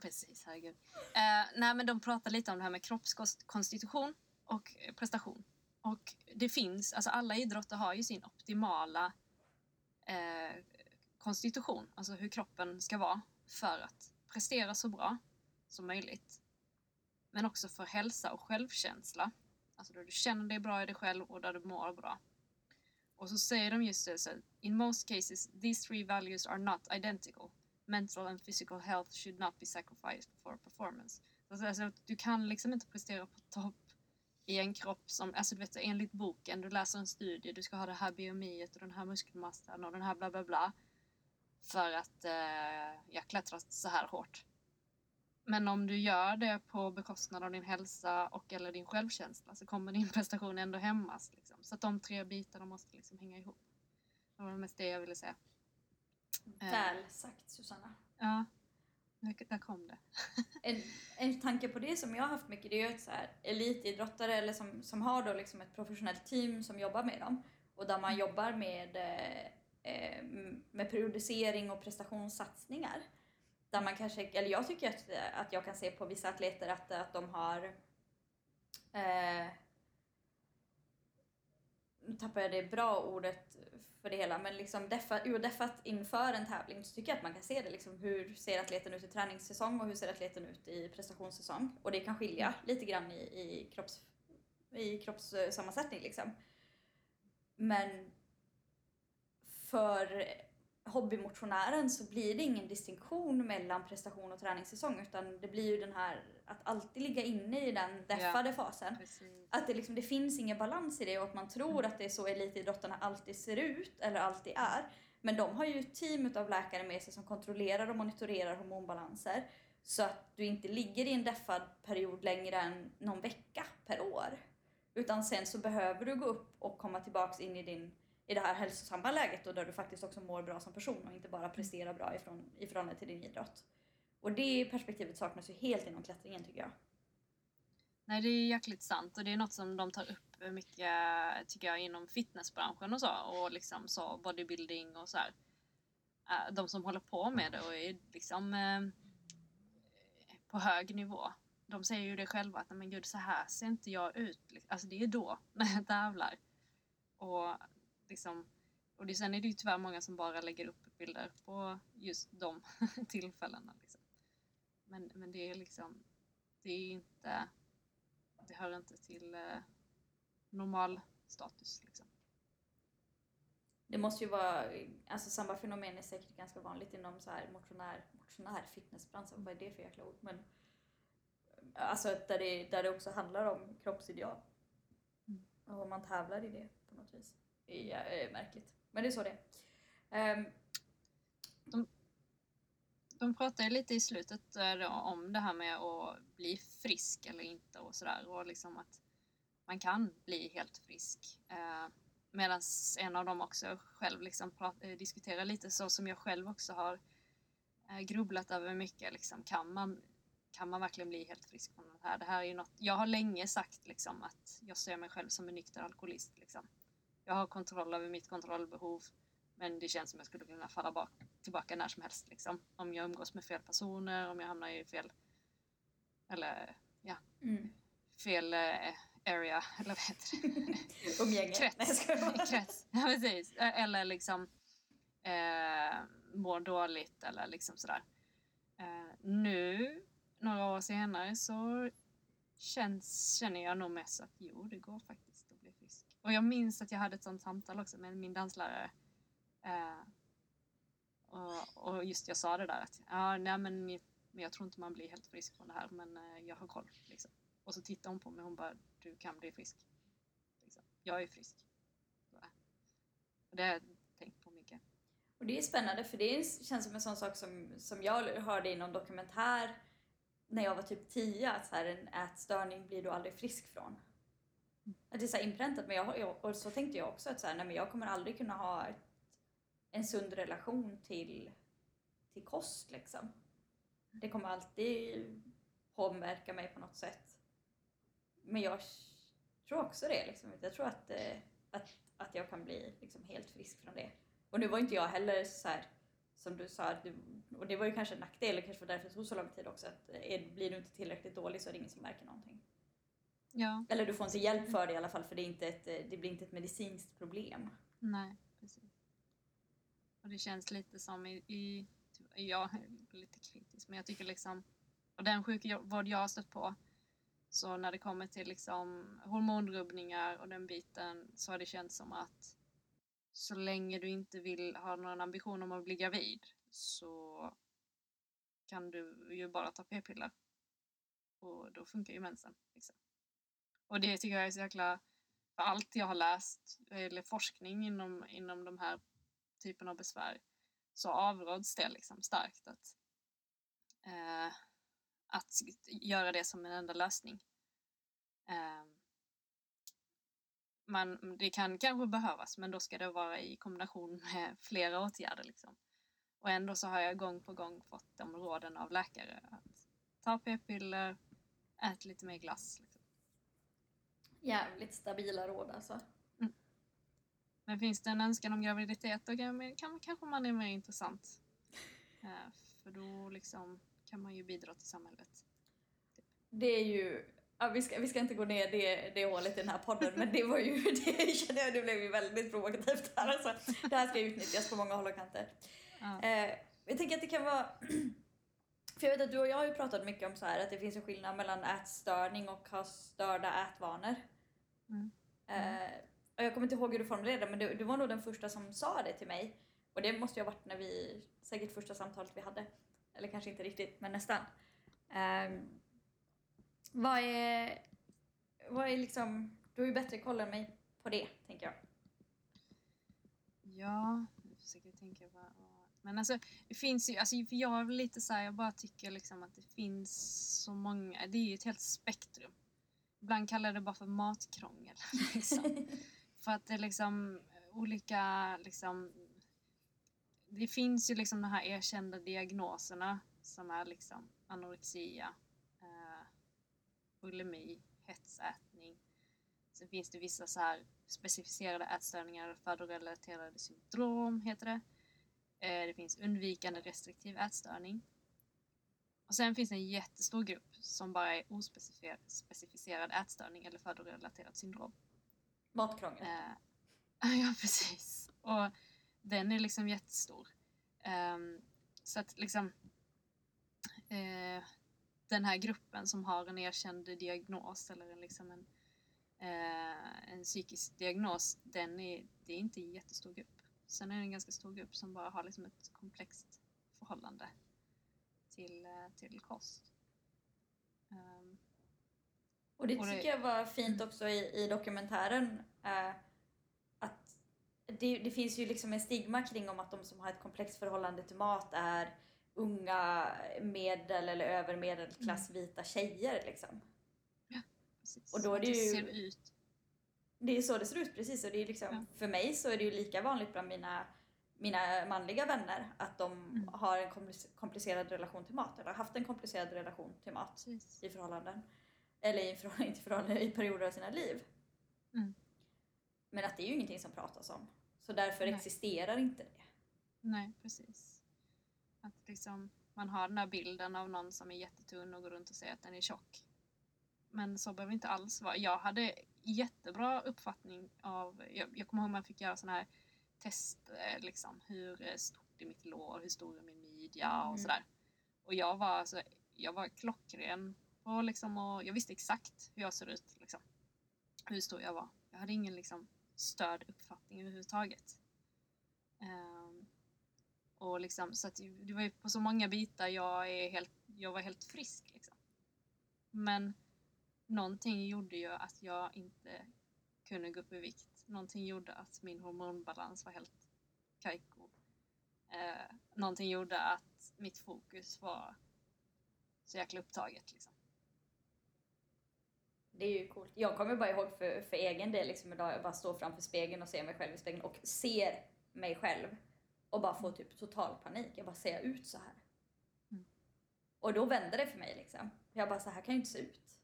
Precis, herregud. Eh, nej, men de pratar lite om det här med kroppskonstitution och prestation. Och det finns, alltså alla idrotter har ju sin optimala eh, konstitution, alltså hur kroppen ska vara för att prestera så bra som möjligt. Men också för hälsa och självkänsla. Alltså då du känner dig bra i dig själv och där du mår bra. Och så säger de just det, så in most cases these three values are not identical mental and physical health should not be sacrificed for performance. Alltså, alltså, du kan liksom inte prestera på topp i en kropp som, alltså du vet enligt boken, du läser en studie, du ska ha det här BMI och den här muskelmassan och den här bla bla bla. För att eh, jag klättrar så här hårt. Men om du gör det på bekostnad av din hälsa och eller din självkänsla så kommer din prestation ändå hämmas. Liksom. Så att de tre bitarna måste liksom hänga ihop. Det var mest det jag ville säga. Eh.
Väl sagt Susanna.
Ja, där, kom det.
En, en tanke på det som jag har haft mycket det är ju att så här, elitidrottare eller som, som har då liksom ett professionellt team som jobbar med dem och där man jobbar med, eh, eh, med periodisering och prestationssatsningar. Där man kanske, eller jag tycker att, att jag kan se på vissa atleter att, att de har eh, nu tappar jag det bra ordet för det hela, men liksom deffat inför en tävling så tycker jag att man kan se det. Liksom, hur ser atleten ut i träningssäsong och hur ser atleten ut i prestationssäsong? Och det kan skilja lite grann i, i, kropps, i kroppssammansättning. Liksom. Men för hobbymotionären så blir det ingen distinktion mellan prestation och träningssäsong utan det blir ju den här att alltid ligga inne i den deffade fasen.
Precis.
Att det, liksom, det finns ingen balans i det och att man tror att det är så elitidrottarna alltid ser ut eller alltid är. Men de har ju ett team av läkare med sig som kontrollerar och monitorerar hormonbalanser så att du inte ligger i en deffad period längre än någon vecka per år. Utan sen så behöver du gå upp och komma tillbaks in i din i det här hälsosamma läget och där du faktiskt också mår bra som person och inte bara presterar bra ifrån, i förhållande till din idrott. Och det perspektivet saknas ju helt inom klättringen tycker jag.
Nej, det är jäkligt sant och det är något som de tar upp mycket, tycker jag, inom fitnessbranschen och så och liksom så bodybuilding och så här. Eh, de som håller på med det och är liksom eh, på hög nivå. De säger ju det själva att men gud så här ser inte jag ut. Liksom, alltså det är då när jag tävlar. Och liksom och det, sen är det ju tyvärr många som bara lägger upp bilder på just de tillfällena. Liksom. Men, men det är liksom, det är inte, det hör inte till eh, normal status. Liksom.
Det måste ju vara, alltså samma fenomen är säkert ganska vanligt inom så här motionär, motionär fitnessbranschen, vad är det för jäkla ord? Men, alltså där det, där det också handlar om kroppsideal.
Mm.
Och man tävlar i det på något vis. Det är märkligt. Men det är så det är. Ehm,
De pratar ju lite i slutet då om det här med att bli frisk eller inte och sådär och liksom att man kan bli helt frisk. Ehm. Medan en av dem också själv liksom eh, diskuterar lite så som jag själv också har eh, grubblat över mycket. Liksom, kan, man, kan man verkligen bli helt frisk från det här? Det här är ju något, jag har länge sagt liksom, att jag ser mig själv som en nykter alkoholist. Liksom. Jag har kontroll över mitt kontrollbehov men det känns som jag skulle kunna falla bak, tillbaka när som helst. Liksom. Om jag umgås med fel personer, om jag hamnar i fel eller ja,
mm.
fel eh, area, eller vad heter det?
Umgänge.
Krets.
Nej.
Krets. Ja, precis. Eller liksom eh, mår dåligt eller liksom sådär. Eh, nu, några år senare, så känns, känner jag nog mest att jo, det går faktiskt. Och jag minns att jag hade ett sånt samtal också med min danslärare. Eh, och, och just jag sa det där att ja, nej, men, men jag tror inte man blir helt frisk från det här men eh, jag har koll. Liksom. Och så tittade hon på mig och hon bara du kan bli frisk. Liksom. Jag är frisk. Så. Och det har jag tänkt på mycket.
Och det är spännande för det känns som en sån sak som, som jag hörde i någon dokumentär när jag var typ 10 att så här, en ätstörning blir du aldrig frisk från. Det är så inpräntat men jag, och så tänkte jag också att så här, nej, men jag kommer aldrig kunna ha ett, en sund relation till, till kost liksom. Det kommer alltid påverka mig på något sätt. Men jag tror också det liksom. Jag tror att, eh, att, att jag kan bli liksom helt frisk från det. Och nu var inte jag heller så här som du sa, du, och det var ju kanske en nackdel, det kanske var därför det tog så lång tid också, att eh, är, blir du inte tillräckligt dålig så är det ingen som märker någonting.
Ja,
Eller du får inte hjälp för det i alla fall, för det, är inte ett, eh, det blir inte ett medicinskt problem.
nej precis. Och det känns lite som i, i jag är lite kritisk men jag tycker liksom, och den sjukvård jag har stött på så när det kommer till liksom hormonrubbningar och den biten så har det känts som att så länge du inte vill ha någon ambition om att bli gravid så kan du ju bara ta p-piller. Och då funkar ju mensen. Liksom. Och det tycker jag är så jäkla... För allt jag har läst, eller forskning inom, inom de här typen av besvär, så avråds det liksom starkt att, eh, att göra det som en enda lösning. Eh, man, det kan kanske behövas men då ska det vara i kombination med flera åtgärder. Liksom. Och ändå så har jag gång på gång fått de råden av läkare att ta p-piller, ät lite mer glass.
Jävligt stabila råd alltså.
Men finns det en önskan om graviditet då kan, kan, kanske man är mer intressant. Eh, för då liksom kan man ju bidra till samhället.
Det är ju Ja, vi, ska, vi ska inte gå ner det, det hålet i den här podden, men det var ju, det kände jag, det blev ju väldigt provokativt här alltså. Det här ska utnyttjas på många håll och kanter.
Ja.
Eh, jag tänker att det kan vara, för jag vet att du och jag har ju pratat mycket om så här att det finns en skillnad mellan ätstörning och ha störda ätvanor.
Mm.
Eh, och jag kommer inte ihåg hur du formulerade det, men du, du var nog den första som sa det till mig. Och det måste ju ha varit när vi, säkert första samtalet vi hade. Eller kanske inte riktigt, men nästan. Ehm, vad är, vad är liksom, du har ju bättre koll än mig på det, tänker jag.
Ja, jag försöker tänka vad... Men alltså, det finns ju, alltså för jag är lite så här, jag bara tycker liksom att det finns så många, det är ju ett helt spektrum. Ibland kallar jag det bara för matkrångel. Liksom. för att det är liksom olika, liksom, det finns ju liksom de här erkända diagnoserna som är liksom anorexia, eh, bulimi, hetsätning. Sen finns det vissa så här specificerade ätstörningar, födorelaterade syndrom heter det. Eh, Det finns undvikande restriktiv ätstörning. Och sen finns det en jättestor grupp som bara är ospecificerad ätstörning eller födorelaterat syndrom.
Matkrångel.
Eh, ja, precis. Och den är liksom jättestor. Ehm, så att liksom eh, den här gruppen som har en erkänd diagnos eller en, liksom en, eh, en psykisk diagnos, den är, det är inte en jättestor grupp. Sen är det en ganska stor grupp som bara har liksom ett komplext förhållande till, eh, till kost. Ehm,
Och det
och det-
tycker jag var fint också i, i dokumentären. Eh, att det, det finns ju liksom en stigma kring om att de som har ett komplext förhållande till mat är unga medel eller övermedelklass vita tjejer. Liksom.
precis.
Och då är det ju-
ser ut.
Det är så det ser ut precis. Och det är liksom,
Ja.
För mig så är det ju lika vanligt bland mina, mina manliga vänner att de
Mm.
har en komplic- komplicerad relation till mat. Eller har haft en komplicerad relation till mat
Precis.
i förhållanden. Eller i förhållanden, inte förhållanden, i perioder av sina liv.
Mm.
Men att det är ju ingenting som pratas om. Så därför
Nej.
existerar inte det.
Nej, precis. Att liksom, man har den här bilden av någon som är jättetunn och går runt och säger att den är tjock. Men så behöver det inte alls vara. Jag hade jättebra uppfattning av, jag, jag kommer ihåg man fick göra sådana här test, eh, liksom, hur eh, stort är mitt lår, hur stor är min midja och
Mm.
sådär. Och jag var, alltså, jag var klockren på liksom, och jag visste exakt hur jag ser ut. Liksom. Hur stor jag var. Jag hade ingen liksom, störd uppfattning överhuvudtaget. Ehm, och liksom, så att det var ju på så många bitar jag, är helt, jag var helt frisk. Liksom. Men någonting gjorde ju att jag inte kunde gå upp i vikt. Någonting gjorde att min hormonbalans var helt kajko. Eh, någonting gjorde att mitt fokus var så jäkla upptaget. Liksom.
Det är ju coolt. Jag kommer bara ihåg för, för egen del liksom idag, jag bara står framför spegeln och ser mig själv i spegeln och ser mig själv och bara får typ total panik. Jag bara, ser jag ut så här?
Mm.
Och då vände det för mig liksom. Jag bara, så här kan jag inte se ut.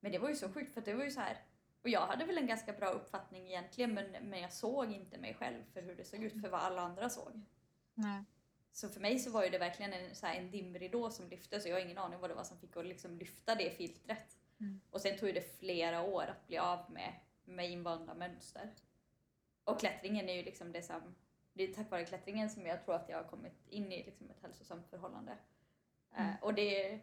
Men det var ju så sjukt för det var ju så här. Och jag hade väl en ganska bra uppfattning egentligen men, men jag såg inte mig själv för hur det såg ut, för vad alla andra såg.
Nej.
Så för mig så var ju det verkligen en, så här, en dimridå som lyftes och jag har ingen aning vad det var som fick att liksom lyfta det filtret.
Mm.
Och sen tog det flera år att bli av med, med invanda mönster. Och klättringen är ju liksom det som, det är tack vare klättringen som jag tror att jag har kommit in i liksom ett hälsosamt förhållande.
Mm.
Eh, och det,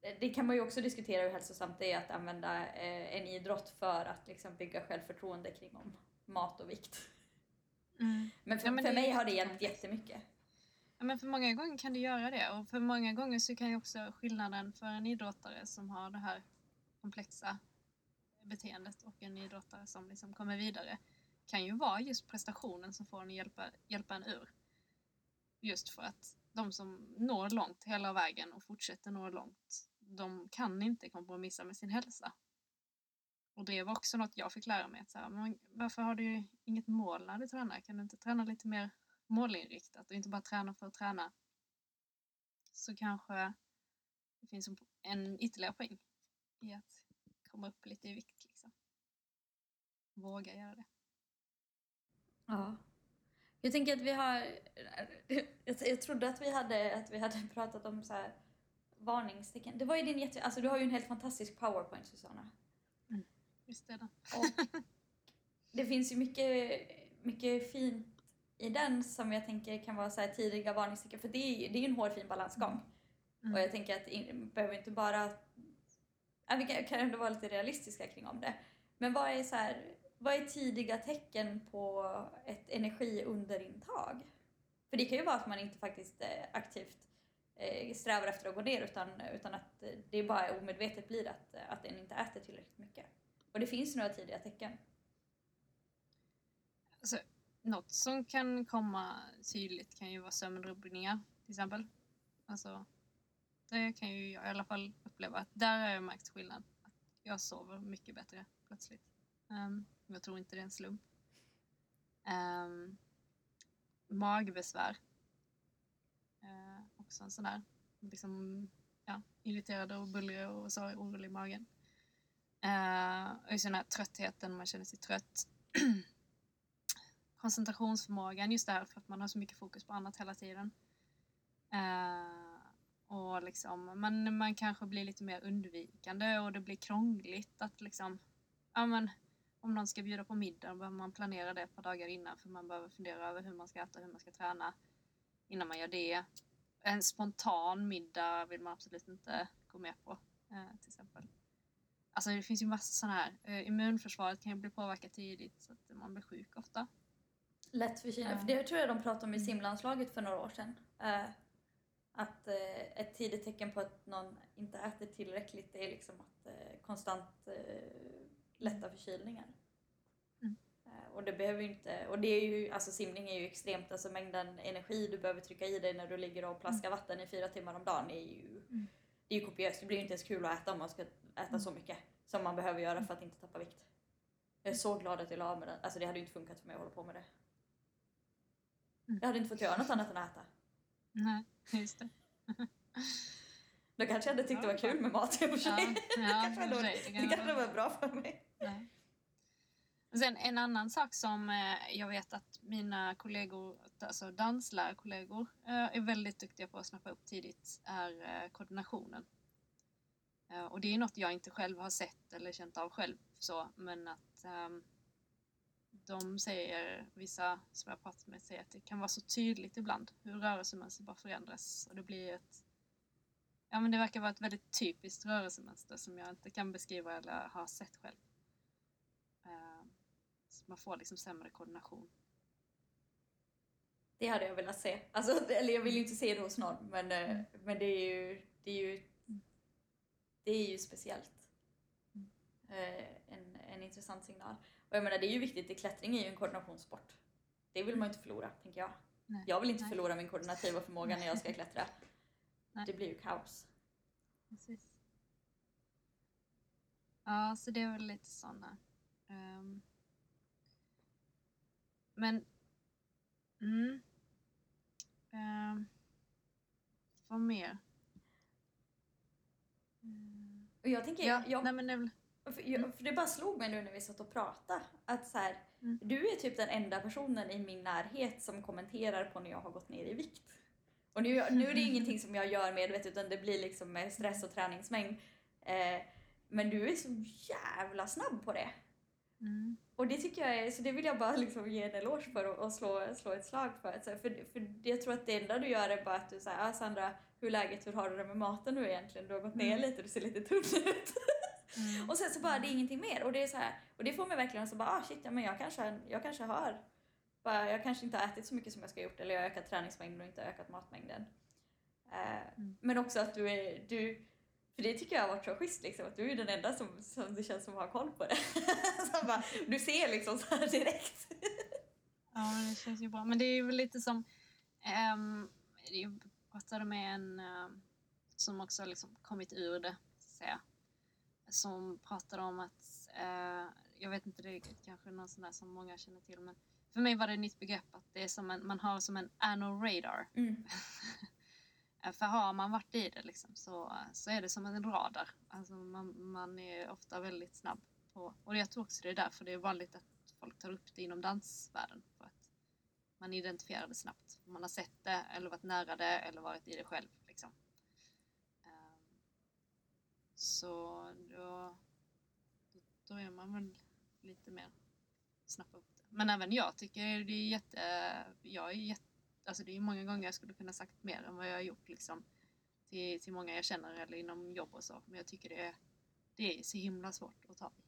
det kan man ju också diskutera hur hälsosamt det är att använda eh, en idrott för att liksom bygga självförtroende kring om mat och vikt.
Mm.
Men för,
Ja, men
för mig har det hjälpt jättemycket.
Ja, men för många gånger kan det göra det och för många gånger så kan ju också skillnaden för en idrottare som har det här komplexa beteendet och en idrottare som liksom kommer vidare kan ju vara just prestationen som får en hjälpa, hjälpa en ur. Just för att de som når långt hela vägen och fortsätter nå långt, de kan inte kompromissa med sin hälsa. Och det var också något jag fick lära mig. Att så här, men varför har du inget mål när du tränar? Kan du inte träna lite mer målinriktat och inte bara träna för att träna? Så kanske det finns en, en ytterligare poäng i att komma upp lite i vikt. Liksom. Våga göra det.
Ja. Jag tänker att vi har... Jag, trodde att vi hade, att vi hade pratat om så här varningstecken. Det var ju din jätte... Alltså du har ju en helt fantastisk powerpoint Susanna.
Visst är det.
Och det finns ju mycket, mycket fint i den som jag tänker kan vara så här tidiga varningstecken. För det är ju det är en hårfin balansgång.
Mm.
Och jag tänker att det behöver inte bara... Vi kan, kan ändå vara lite realistiska kring om det. Men vad är, så här, vad är tidiga tecken på ett energiunderintag? För det kan ju vara att man inte faktiskt eh, aktivt eh, strävar efter att gå ner utan, utan att eh, det bara omedvetet blir att, att en inte äter tillräckligt mycket. Och det finns några tidiga tecken.
Alltså, något som kan komma tydligt kan ju vara sömnrubbningar till exempel. Alltså, det kan ju jag i alla fall uppleva att där har jag märkt skillnad. Att jag sover mycket bättre plötsligt. Um, jag tror inte det är en slump. Um, magbesvär. Uh, också en sån där, liksom, ja, irriterad och bullrig och så orolig i magen. Uh, och just den här tröttheten, man känner sig trött. Koncentrationsförmågan, just det här för att man har så mycket fokus på annat hela tiden. Uh, och liksom, man, man kanske blir lite mer undvikande och det blir krångligt att liksom, ja men om någon ska bjuda på middag behöver man planera det ett par dagar innan för man behöver fundera över hur man ska äta och hur man ska träna innan man gör det. En spontan middag vill man absolut inte gå med på eh, till exempel. Alltså det finns ju massa sådana här, eh, immunförsvaret kan ju bli påverkat tidigt så att man blir sjuk ofta.
Lätt förkylning. För det tror jag de pratade om i
Mm.
simlandslaget för några år sedan. Eh, att eh, ett tidigt tecken på att någon inte äter tillräckligt är liksom att eh, konstant eh, lätta förkylningar.
Mm.
Och det behöver ju inte, och det är ju, alltså simning är ju extremt, alltså mängden energi du behöver trycka i dig när du ligger och plaskar vatten i fyra timmar om dagen är ju,
Mm.
det är ju kopiöst. Det blir ju inte ens kul att äta om man ska äta så mycket som man behöver göra för att inte tappa vikt. Jag är så glad att jag la av med den. Alltså det hade ju inte funkat för mig att hålla på med det.
Mm.
Jag hade inte fått göra något annat än att äta.
Nej, just det.
Då kanske jag hade tyckt det var kul med mat i och för sig.
Ja,
det
ja,
kanske, var, det
kan
kanske
vara-
var bra för mig.
Ja. Och Sen en annan sak som eh, jag vet att mina kollegor, alltså danslärarkollegor, eh, är väldigt duktiga på att snappa upp tidigt är eh, koordinationen. Eh, och det är något jag inte själv har sett eller känt av själv så, men att ehm, de säger, vissa som jag pratat med säger att det kan vara så tydligt ibland hur rörelsemönster bara förändras och det blir ett Ja men det verkar vara ett väldigt typiskt rörelsemönster som jag inte kan beskriva eller har sett själv. Man får liksom sämre koordination.
Det hade jag velat se. Alltså, eller jag vill ju inte se det hos någon men, eh, men det är ju, det är ju, det är ju speciellt.
Mm.
Eh, En, en intressant signal. Och jag menar det är ju viktigt, klättring är ju en koordinationssport. Det vill man ju inte förlora, tänker jag.
Nej.
Jag vill inte
Nej.
förlora min koordinativa förmåga när jag ska klättra.
Nej.
Det blir ju kaos.
Precis. Ja, så det är väl lite sådana. Um, men... Mm. Um, vad mer? Mm.
Och jag tänker,
Ja,
jag,
nej men väl...
För, jag, för det bara slog mig nu när vi satt och pratade att så här,
Mm.
du är typ den enda personen i min närhet som kommenterar på när jag har gått ner i vikt. Och nu, nu är det ingenting som jag gör medvetet utan det blir liksom med stress och träningsmängd. Eh, men du är så jävla snabb på det.
Mm.
Och det tycker jag är, så det vill jag bara liksom ge en eloge för och, och slå, slå ett slag för. Så, för. För jag tror att det enda du gör är bara att du säger ah, Sandra, hur är läget, hur har du det med maten nu egentligen? Du har gått ner
Mm.
lite, du ser lite tunn ut.
Mm.
Och sen så bara, det är ingenting mer. Och det är så här, och det får mig verkligen så bara, ah shit, ja, men jag kanske, jag kanske har, bara, jag kanske inte har ätit så mycket som jag ska ha gjort eller jag har ökat träningsmängden och inte ökat matmängden. Eh,
Mm.
Men också att du är, du, för det tycker jag har varit så schysst liksom, att du är den enda som, som det känns som har koll på det. så bara, du ser liksom så här direkt.
Ja, men det känns ju bra. Men det är väl lite som... Um, jag pratade med en ehm, som också liksom kommit ur det, så att säga. Som pratade om att, eh, jag vet inte, det är kanske någon sån där som många känner till, men för mig var det ett nytt begrepp att det är som en, man har som en anoradar.
Mm.
För har man varit i det liksom, så, så är det som en radar. Alltså man, man är ofta väldigt snabb på, och jag tror också det är därför det är vanligt att folk tar upp det inom dansvärlden. För att man identifierar det snabbt. Man har sett det eller varit nära det eller varit i det själv. Liksom. Ehm, så då, då, då är man väl lite mer snappa upp det. Men även jag tycker det är jätte, jag är jätte, alltså det är många gånger jag skulle kunna sagt mer än vad jag har gjort liksom till, till många jag känner eller inom jobb och så. Men jag tycker det är, det är så himla svårt att ta i.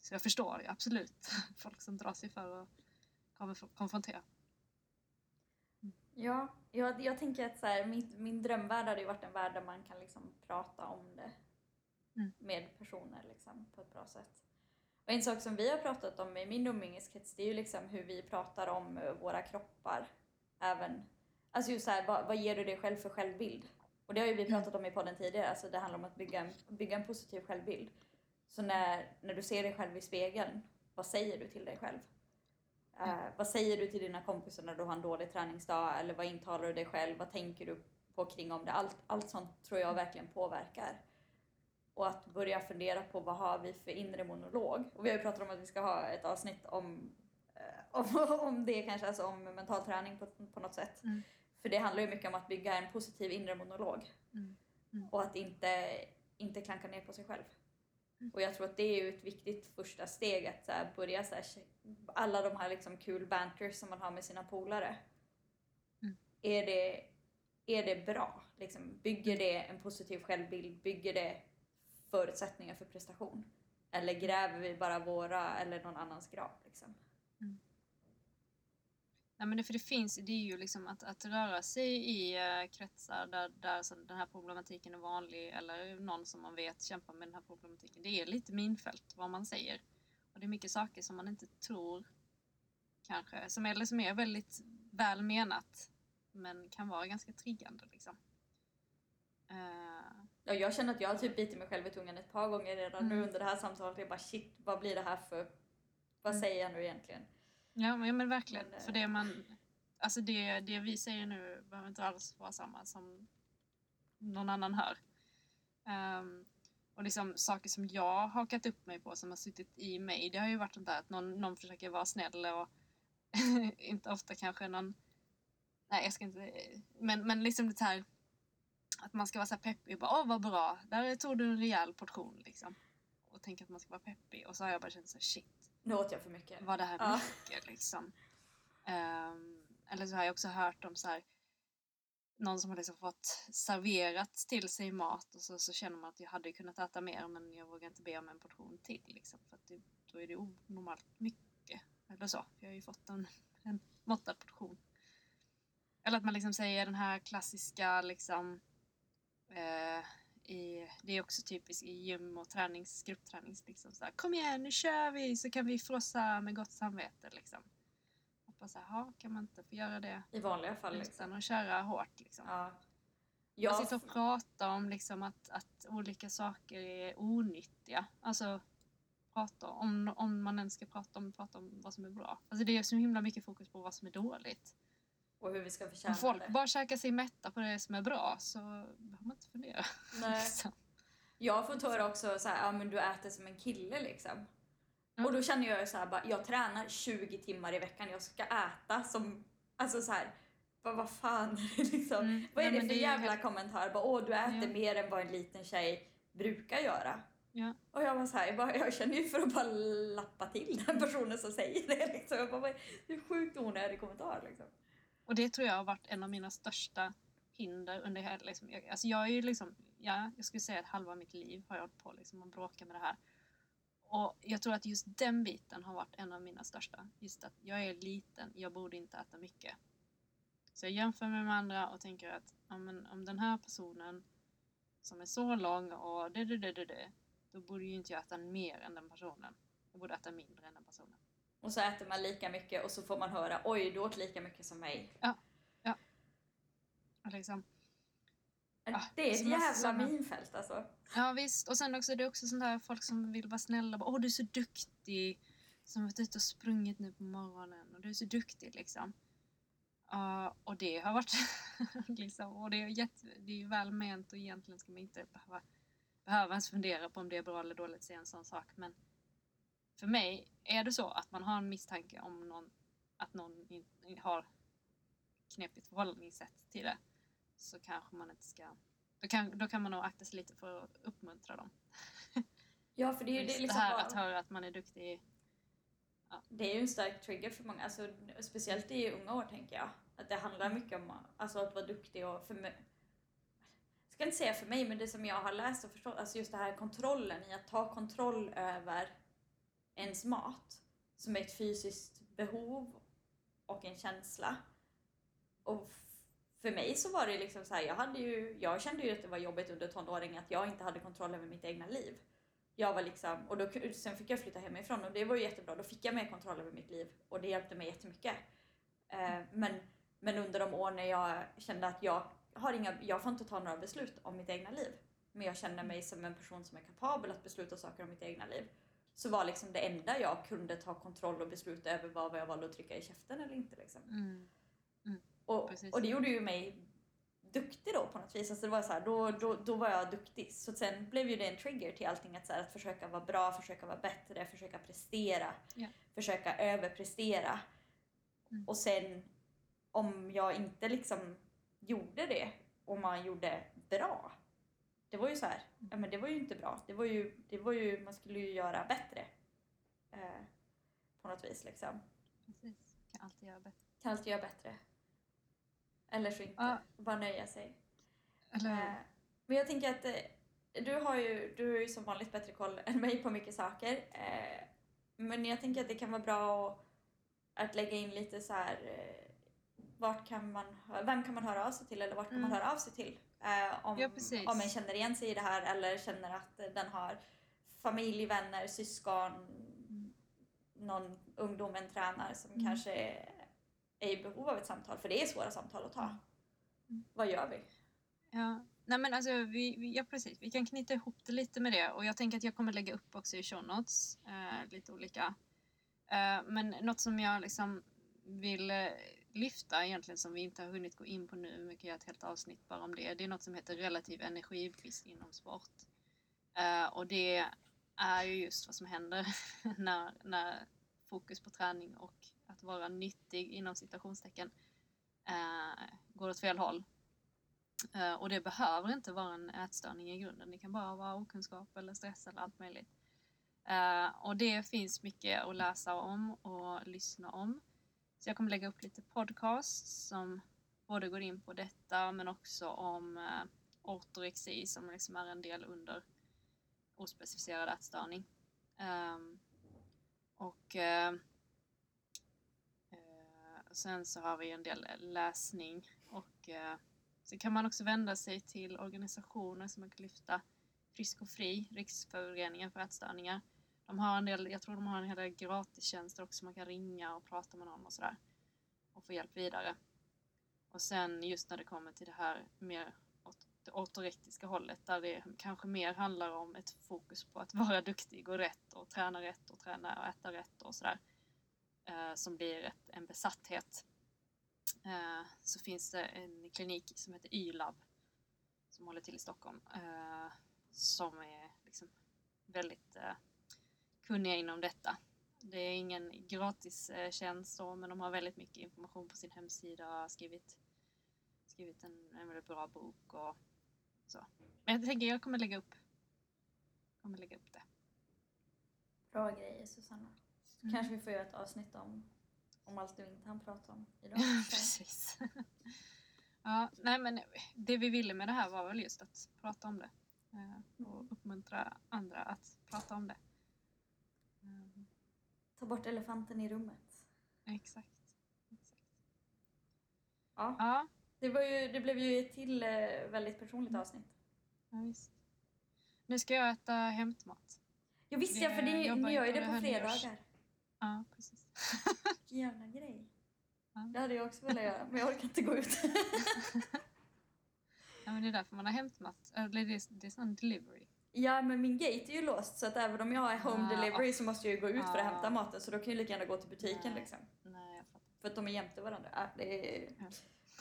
Så jag förstår ju absolut folk som drar sig för att konf- konfrontera.
Ja, jag, jag tänker att så här, min, min drömvärld hade ju varit en värld där man kan liksom prata om det
Mm.
med personer liksom, på ett bra sätt. Och en sak som vi har pratat om i min umgängeskrets det är ju liksom hur vi pratar om eh, våra kroppar. Även, alltså just så här, vad, vad ger du dig själv för självbild? Och det har ju vi
Mm.
pratat om i podden tidigare, alltså det handlar om att bygga en, bygga en positiv självbild. Så när, när du ser dig själv i spegeln, vad säger du till dig själv? Eh, vad säger du till dina kompisar när du har en dålig träningsdag? Eller vad intalar du dig själv? Vad tänker du på kring om det? Allt, allt sånt tror jag verkligen påverkar. Och att börja fundera på vad har vi för inre monolog? Och vi har ju pratat om att vi ska ha ett avsnitt om, om, om det kanske, alltså om mental träning på, på något sätt.
Mm.
För det handlar ju mycket om att bygga en positiv inre monolog.
Mm. Mm.
Och att inte, inte klanka ner på sig själv.
Mm.
Och jag tror att det är ett viktigt första steg att så här, börja så här, alla de här liksom kul banters som man har med sina polare.
Mm.
Är, det, är det bra? Liksom, bygger det en positiv självbild? Bygger det förutsättningar för prestation? Eller gräver vi bara våra eller någon annans grav? Liksom?
Nej, men det, för det finns, det är ju liksom att, att röra sig i eh, kretsar där, där så den här problematiken är vanlig eller någon som man vet kämpar med den här problematiken. Det är lite minfält vad man säger. Och det är mycket saker som man inte tror kanske, som eller som är väldigt väl menat men kan vara ganska triggande liksom. Eh,
Ja, jag känner att jag har typ bitit mig själv i tungan ett par gånger redan nu
Mm.
under det här samtalet. Jag bara shit, vad blir det här för... Vad
Mm.
säger jag nu egentligen?
Ja men, men verkligen.
Men, eh,
För det man, alltså det, det vi säger nu behöver inte alls vara samma som någon annan hör. Ehm, och liksom saker som jag har hakat upp mig på som har suttit i mig, det har ju varit sånt där att någon, någon försöker vara snäll och inte ofta kanske någon, nej jag ska inte, men, men liksom det här att man ska vara så här peppig och bara åh vad bra, där tog du en rejäl portion liksom. Och tänka att man ska vara peppig och så har jag bara känt så här, shit
Nu åt jag för mycket.
var det här
Ja.
mycket liksom. Ehm, eller så har jag också hört om så här någon som har liksom fått serverat till sig mat och så, så känner man att jag hade kunnat äta mer men jag vågar inte be om en portion till liksom. För att det, då är det onormalt mycket. Eller så. Jag har ju fått en, en måttad portion. Eller att man liksom säger den här klassiska liksom eh, i, det är också typiskt i gym och tränings, grupptränings. Liksom så här, Kom igen, nu kör vi så kan vi frossa med gott samvete. Liksom. Och bara så här, "Ja, kan man inte få göra det
I vanliga fall liksom.
utan att köra hårt? Liksom.
Ja.
Man
Jag,
sitter och pratar om liksom att, att olika saker är onyttiga. Alltså prata om, om man ens ska prata om, prata om vad som är bra. Alltså det är så himla mycket fokus på vad som är dåligt.
Och hur vi ska förtjäna
Om folk
det.
bara käkar sig mätta på det som är bra så behöver man inte fundera.
Nej. Jag har fått höra också så här, ja men du äter som en kille liksom.
Ja.
Och då känner jag så här, bara, jag tränar 20 timmar i veckan, jag ska äta som, alltså så här, bara, vad fan det liksom?
Mm.
Vad är
Nej,
det för
ju
jävla
helt-
kommentar? Bara, Åh, du äter
Ja.
mer än vad en liten tjej brukar göra.
Ja.
Och jag var så här, jag, bara, jag känner ju för att bara lappa till den personen som säger det. Liksom. Jag bara, det är en sjukt onödig kommentar. Liksom.
Och det tror jag har varit en av mina största hinder under hela, liksom, jag, alltså jag är ju liksom, ja, jag skulle säga att halva mitt liv har jag hållit på liksom att bråka med det här. Och jag tror att just den biten har varit en av mina största. Just att jag är liten, jag borde inte äta mycket. Så jag jämför mig med andra och tänker att ja, men, om den här personen som är så lång och det, det, det, det, det, då borde ju inte jag äta mer än den personen. Jag borde äta mindre än den personen.
Och så äter man lika mycket och så får man höra, oj du åt lika mycket som mig.
Och liksom, Ja,
det är ett jävla minfält alltså.
Ja visst, och sen också det är också sånt där folk som vill vara snälla. Bara, Åh du är så duktig. Som har varit ute och sprungit nu på morgonen och du är så duktig liksom. Ja, och det har varit liksom, och det är, jätte, det är väl ment och egentligen ska man inte behöva, behöva ens fundera på om det är bra eller dåligt att säga en sån sak. Men för mig är det så att man har en misstanke om någon, att någon in, in, har knepigt förhållningssätt till det så kanske man inte ska då kan, då kan man nog akta sig lite för att uppmuntra dem.
Ja, för det är ju det, liksom
det här att höra att man är duktig.
Det är ju en stark trigger för många, alltså, speciellt i unga år tänker jag. Att det handlar mycket om alltså, att vara duktig och för mig, jag ska inte säga för mig, men det som jag har läst och förstått, alltså just det här kontrollen i att ta kontroll över ens mat som är ett fysiskt behov och en känsla. Och för mig så var det liksom så här, jag, hade ju, jag kände ju att det var jobbigt under tonåren att jag inte hade kontroll över mitt egna liv. Jag var liksom, och då, sen fick jag flytta hemifrån och det var ju jättebra. Då fick jag mer kontroll över mitt liv och det hjälpte mig jättemycket. Eh, men, men under de år när jag kände att jag, har inga, jag får inte ta några beslut om mitt egna liv. Men jag känner mig som en person som är kapabel att besluta saker om mitt egna liv. Så var liksom det enda jag kunde ta kontroll och besluta över var vad jag valde att trycka i käften eller inte. Liksom.
Mm.
Och,
Precis.
och det gjorde ju mig duktig då på något vis. Alltså det var så här, då, då, då var jag duktig. Så sen blev ju det en trigger till allting. Att, så här, att försöka vara bra, försöka vara bättre, försöka prestera.
Ja.
Försöka överprestera.
Mm.
Och sen om jag inte liksom gjorde det och man gjorde bra. Det var ju så här, ja men det var ju inte bra. Det var ju, det var ju, man skulle ju göra bättre. Eh, på något vis liksom.
Precis. Kan alltid göra bättre.
Kan alltid göra bättre. Eller så inte.
Ja.
Bara nöja sig.
Eller
Eh, men jag tänker att eh, du har, ju, du har ju som vanligt bättre koll än mig på mycket saker. Eh, men jag tänker att det kan vara bra att, att lägga in lite så här. Eh, vart kan man, vem kan man höra av sig till eller vart kan man
Mm.
höra av sig till? Eh, om,
Ja,
om en känner igen sig i det här eller känner att den har familj, vänner, syskon, någon ungdom, en tränare som
Mm.
kanske är i behov av ett samtal. För det är svåra samtal att ta.
Mm.
Vad gör vi?
Ja, nej men alltså vi, vi, ja precis, vi kan knyta ihop det lite med det och jag tänker att jag kommer lägga upp också i show notes, eh, lite olika. Eh, men något som jag liksom vill eh, lyfta egentligen som vi inte har hunnit gå in på nu, vi kan göra ett helt avsnitt bara om det, det är något som heter relativ energibrist inom sport. Uh, och det är ju just vad som händer när, när fokus på träning och att vara nyttig inom citationstecken uh, eh, går åt fel håll. Uh, och det behöver inte vara en ätstörning i grunden. Det kan bara vara okunskap eller stress eller allt möjligt. Och det finns mycket att läsa om och lyssna om. Så jag kommer lägga upp lite podcasts som både går in på detta men också om eh, ortorexi som liksom är en del under ospecificerad ätstörning. Um, och uh, uh, sen så har vi en del läsning och uh, så kan man också vända sig till organisationer som man kan lyfta Frisk och Fri, Riksföreningen för ätstörningar. De har en del, jag tror de har en hel del gratistjänster också, man kan ringa och prata med någon och sådär. Och få hjälp vidare. Och sen just när det kommer till det här mer åt det ortorektiska hållet där det kanske mer handlar om ett fokus på att vara duktig och rätt och träna rätt och träna och äta rätt och sådär. Eh, som blir ett, en besatthet eh, så finns det en klinik som heter Y-lab som håller till i Stockholm eh, som är liksom väldigt eh, kunniga inom detta. Det är ingen gratis eh, tjänst så, men de har väldigt mycket information på sin hemsida och har skrivit, skrivit en, en väldigt bra bok och så. Men jag tänker jag kommer lägga upp, kommer lägga upp det.
Bra grejer Susanna. Så
Mm.
kanske vi får göra ett avsnitt om, om allt du inte hann prata om idag.
Precis. ja, nej men det vi ville med det här var väl just att prata om det. eh, Och uppmuntra andra att prata om det. Mm,
Ta bort elefanten i rummet.
exakt. exakt.
Ja,
Ja,
det, var ju, det blev ju ett till eh, väldigt personligt avsnitt.
ja, visst. Nu ska jag äta hämtmat.
Jag visste ja, för
Det
ni gör ju det på fredagar.
Ja, precis.
Vilken jävla grej.
Ja.
Det hade jag också velat göra, men jag orkar inte gå ut.
Ja, men det är därför man har hämtmat. Eller det är, det är sån delivery.
Ja, men min gate är ju låst så att även om jag är home
Ja.
delivery så måste jag ju gå ut för att
Ja.
hämta maten så då kan jag lika gärna gå till butiken
Nej.
liksom.
Nej, jag fattar.
För att de är jämte varandra. Ja, det, är,
Ja.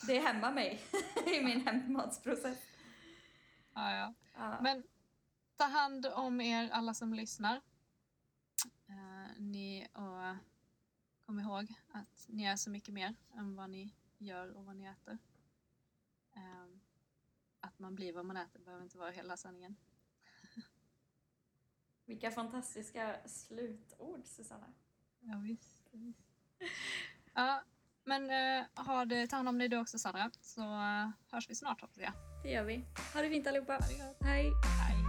det hämmar mig i min hämtmatsprocess.
Ja, ja.
Ja.
Men ta hand om er alla som lyssnar. Eh, ni och kom ihåg att ni är så mycket mer än vad ni gör och vad ni äter. Eh, att man blir vad man äter behöver inte vara hela sanningen.
Vilka fantastiska slutord Susanna.
Ja, visst, visst. Ja, men uh, ha det, ta hand om dig du också Sandra, så uh, hörs vi snart hoppas jag.
Det gör vi. Ha det fint allihopa.
Ha det.
Hej!
Hej!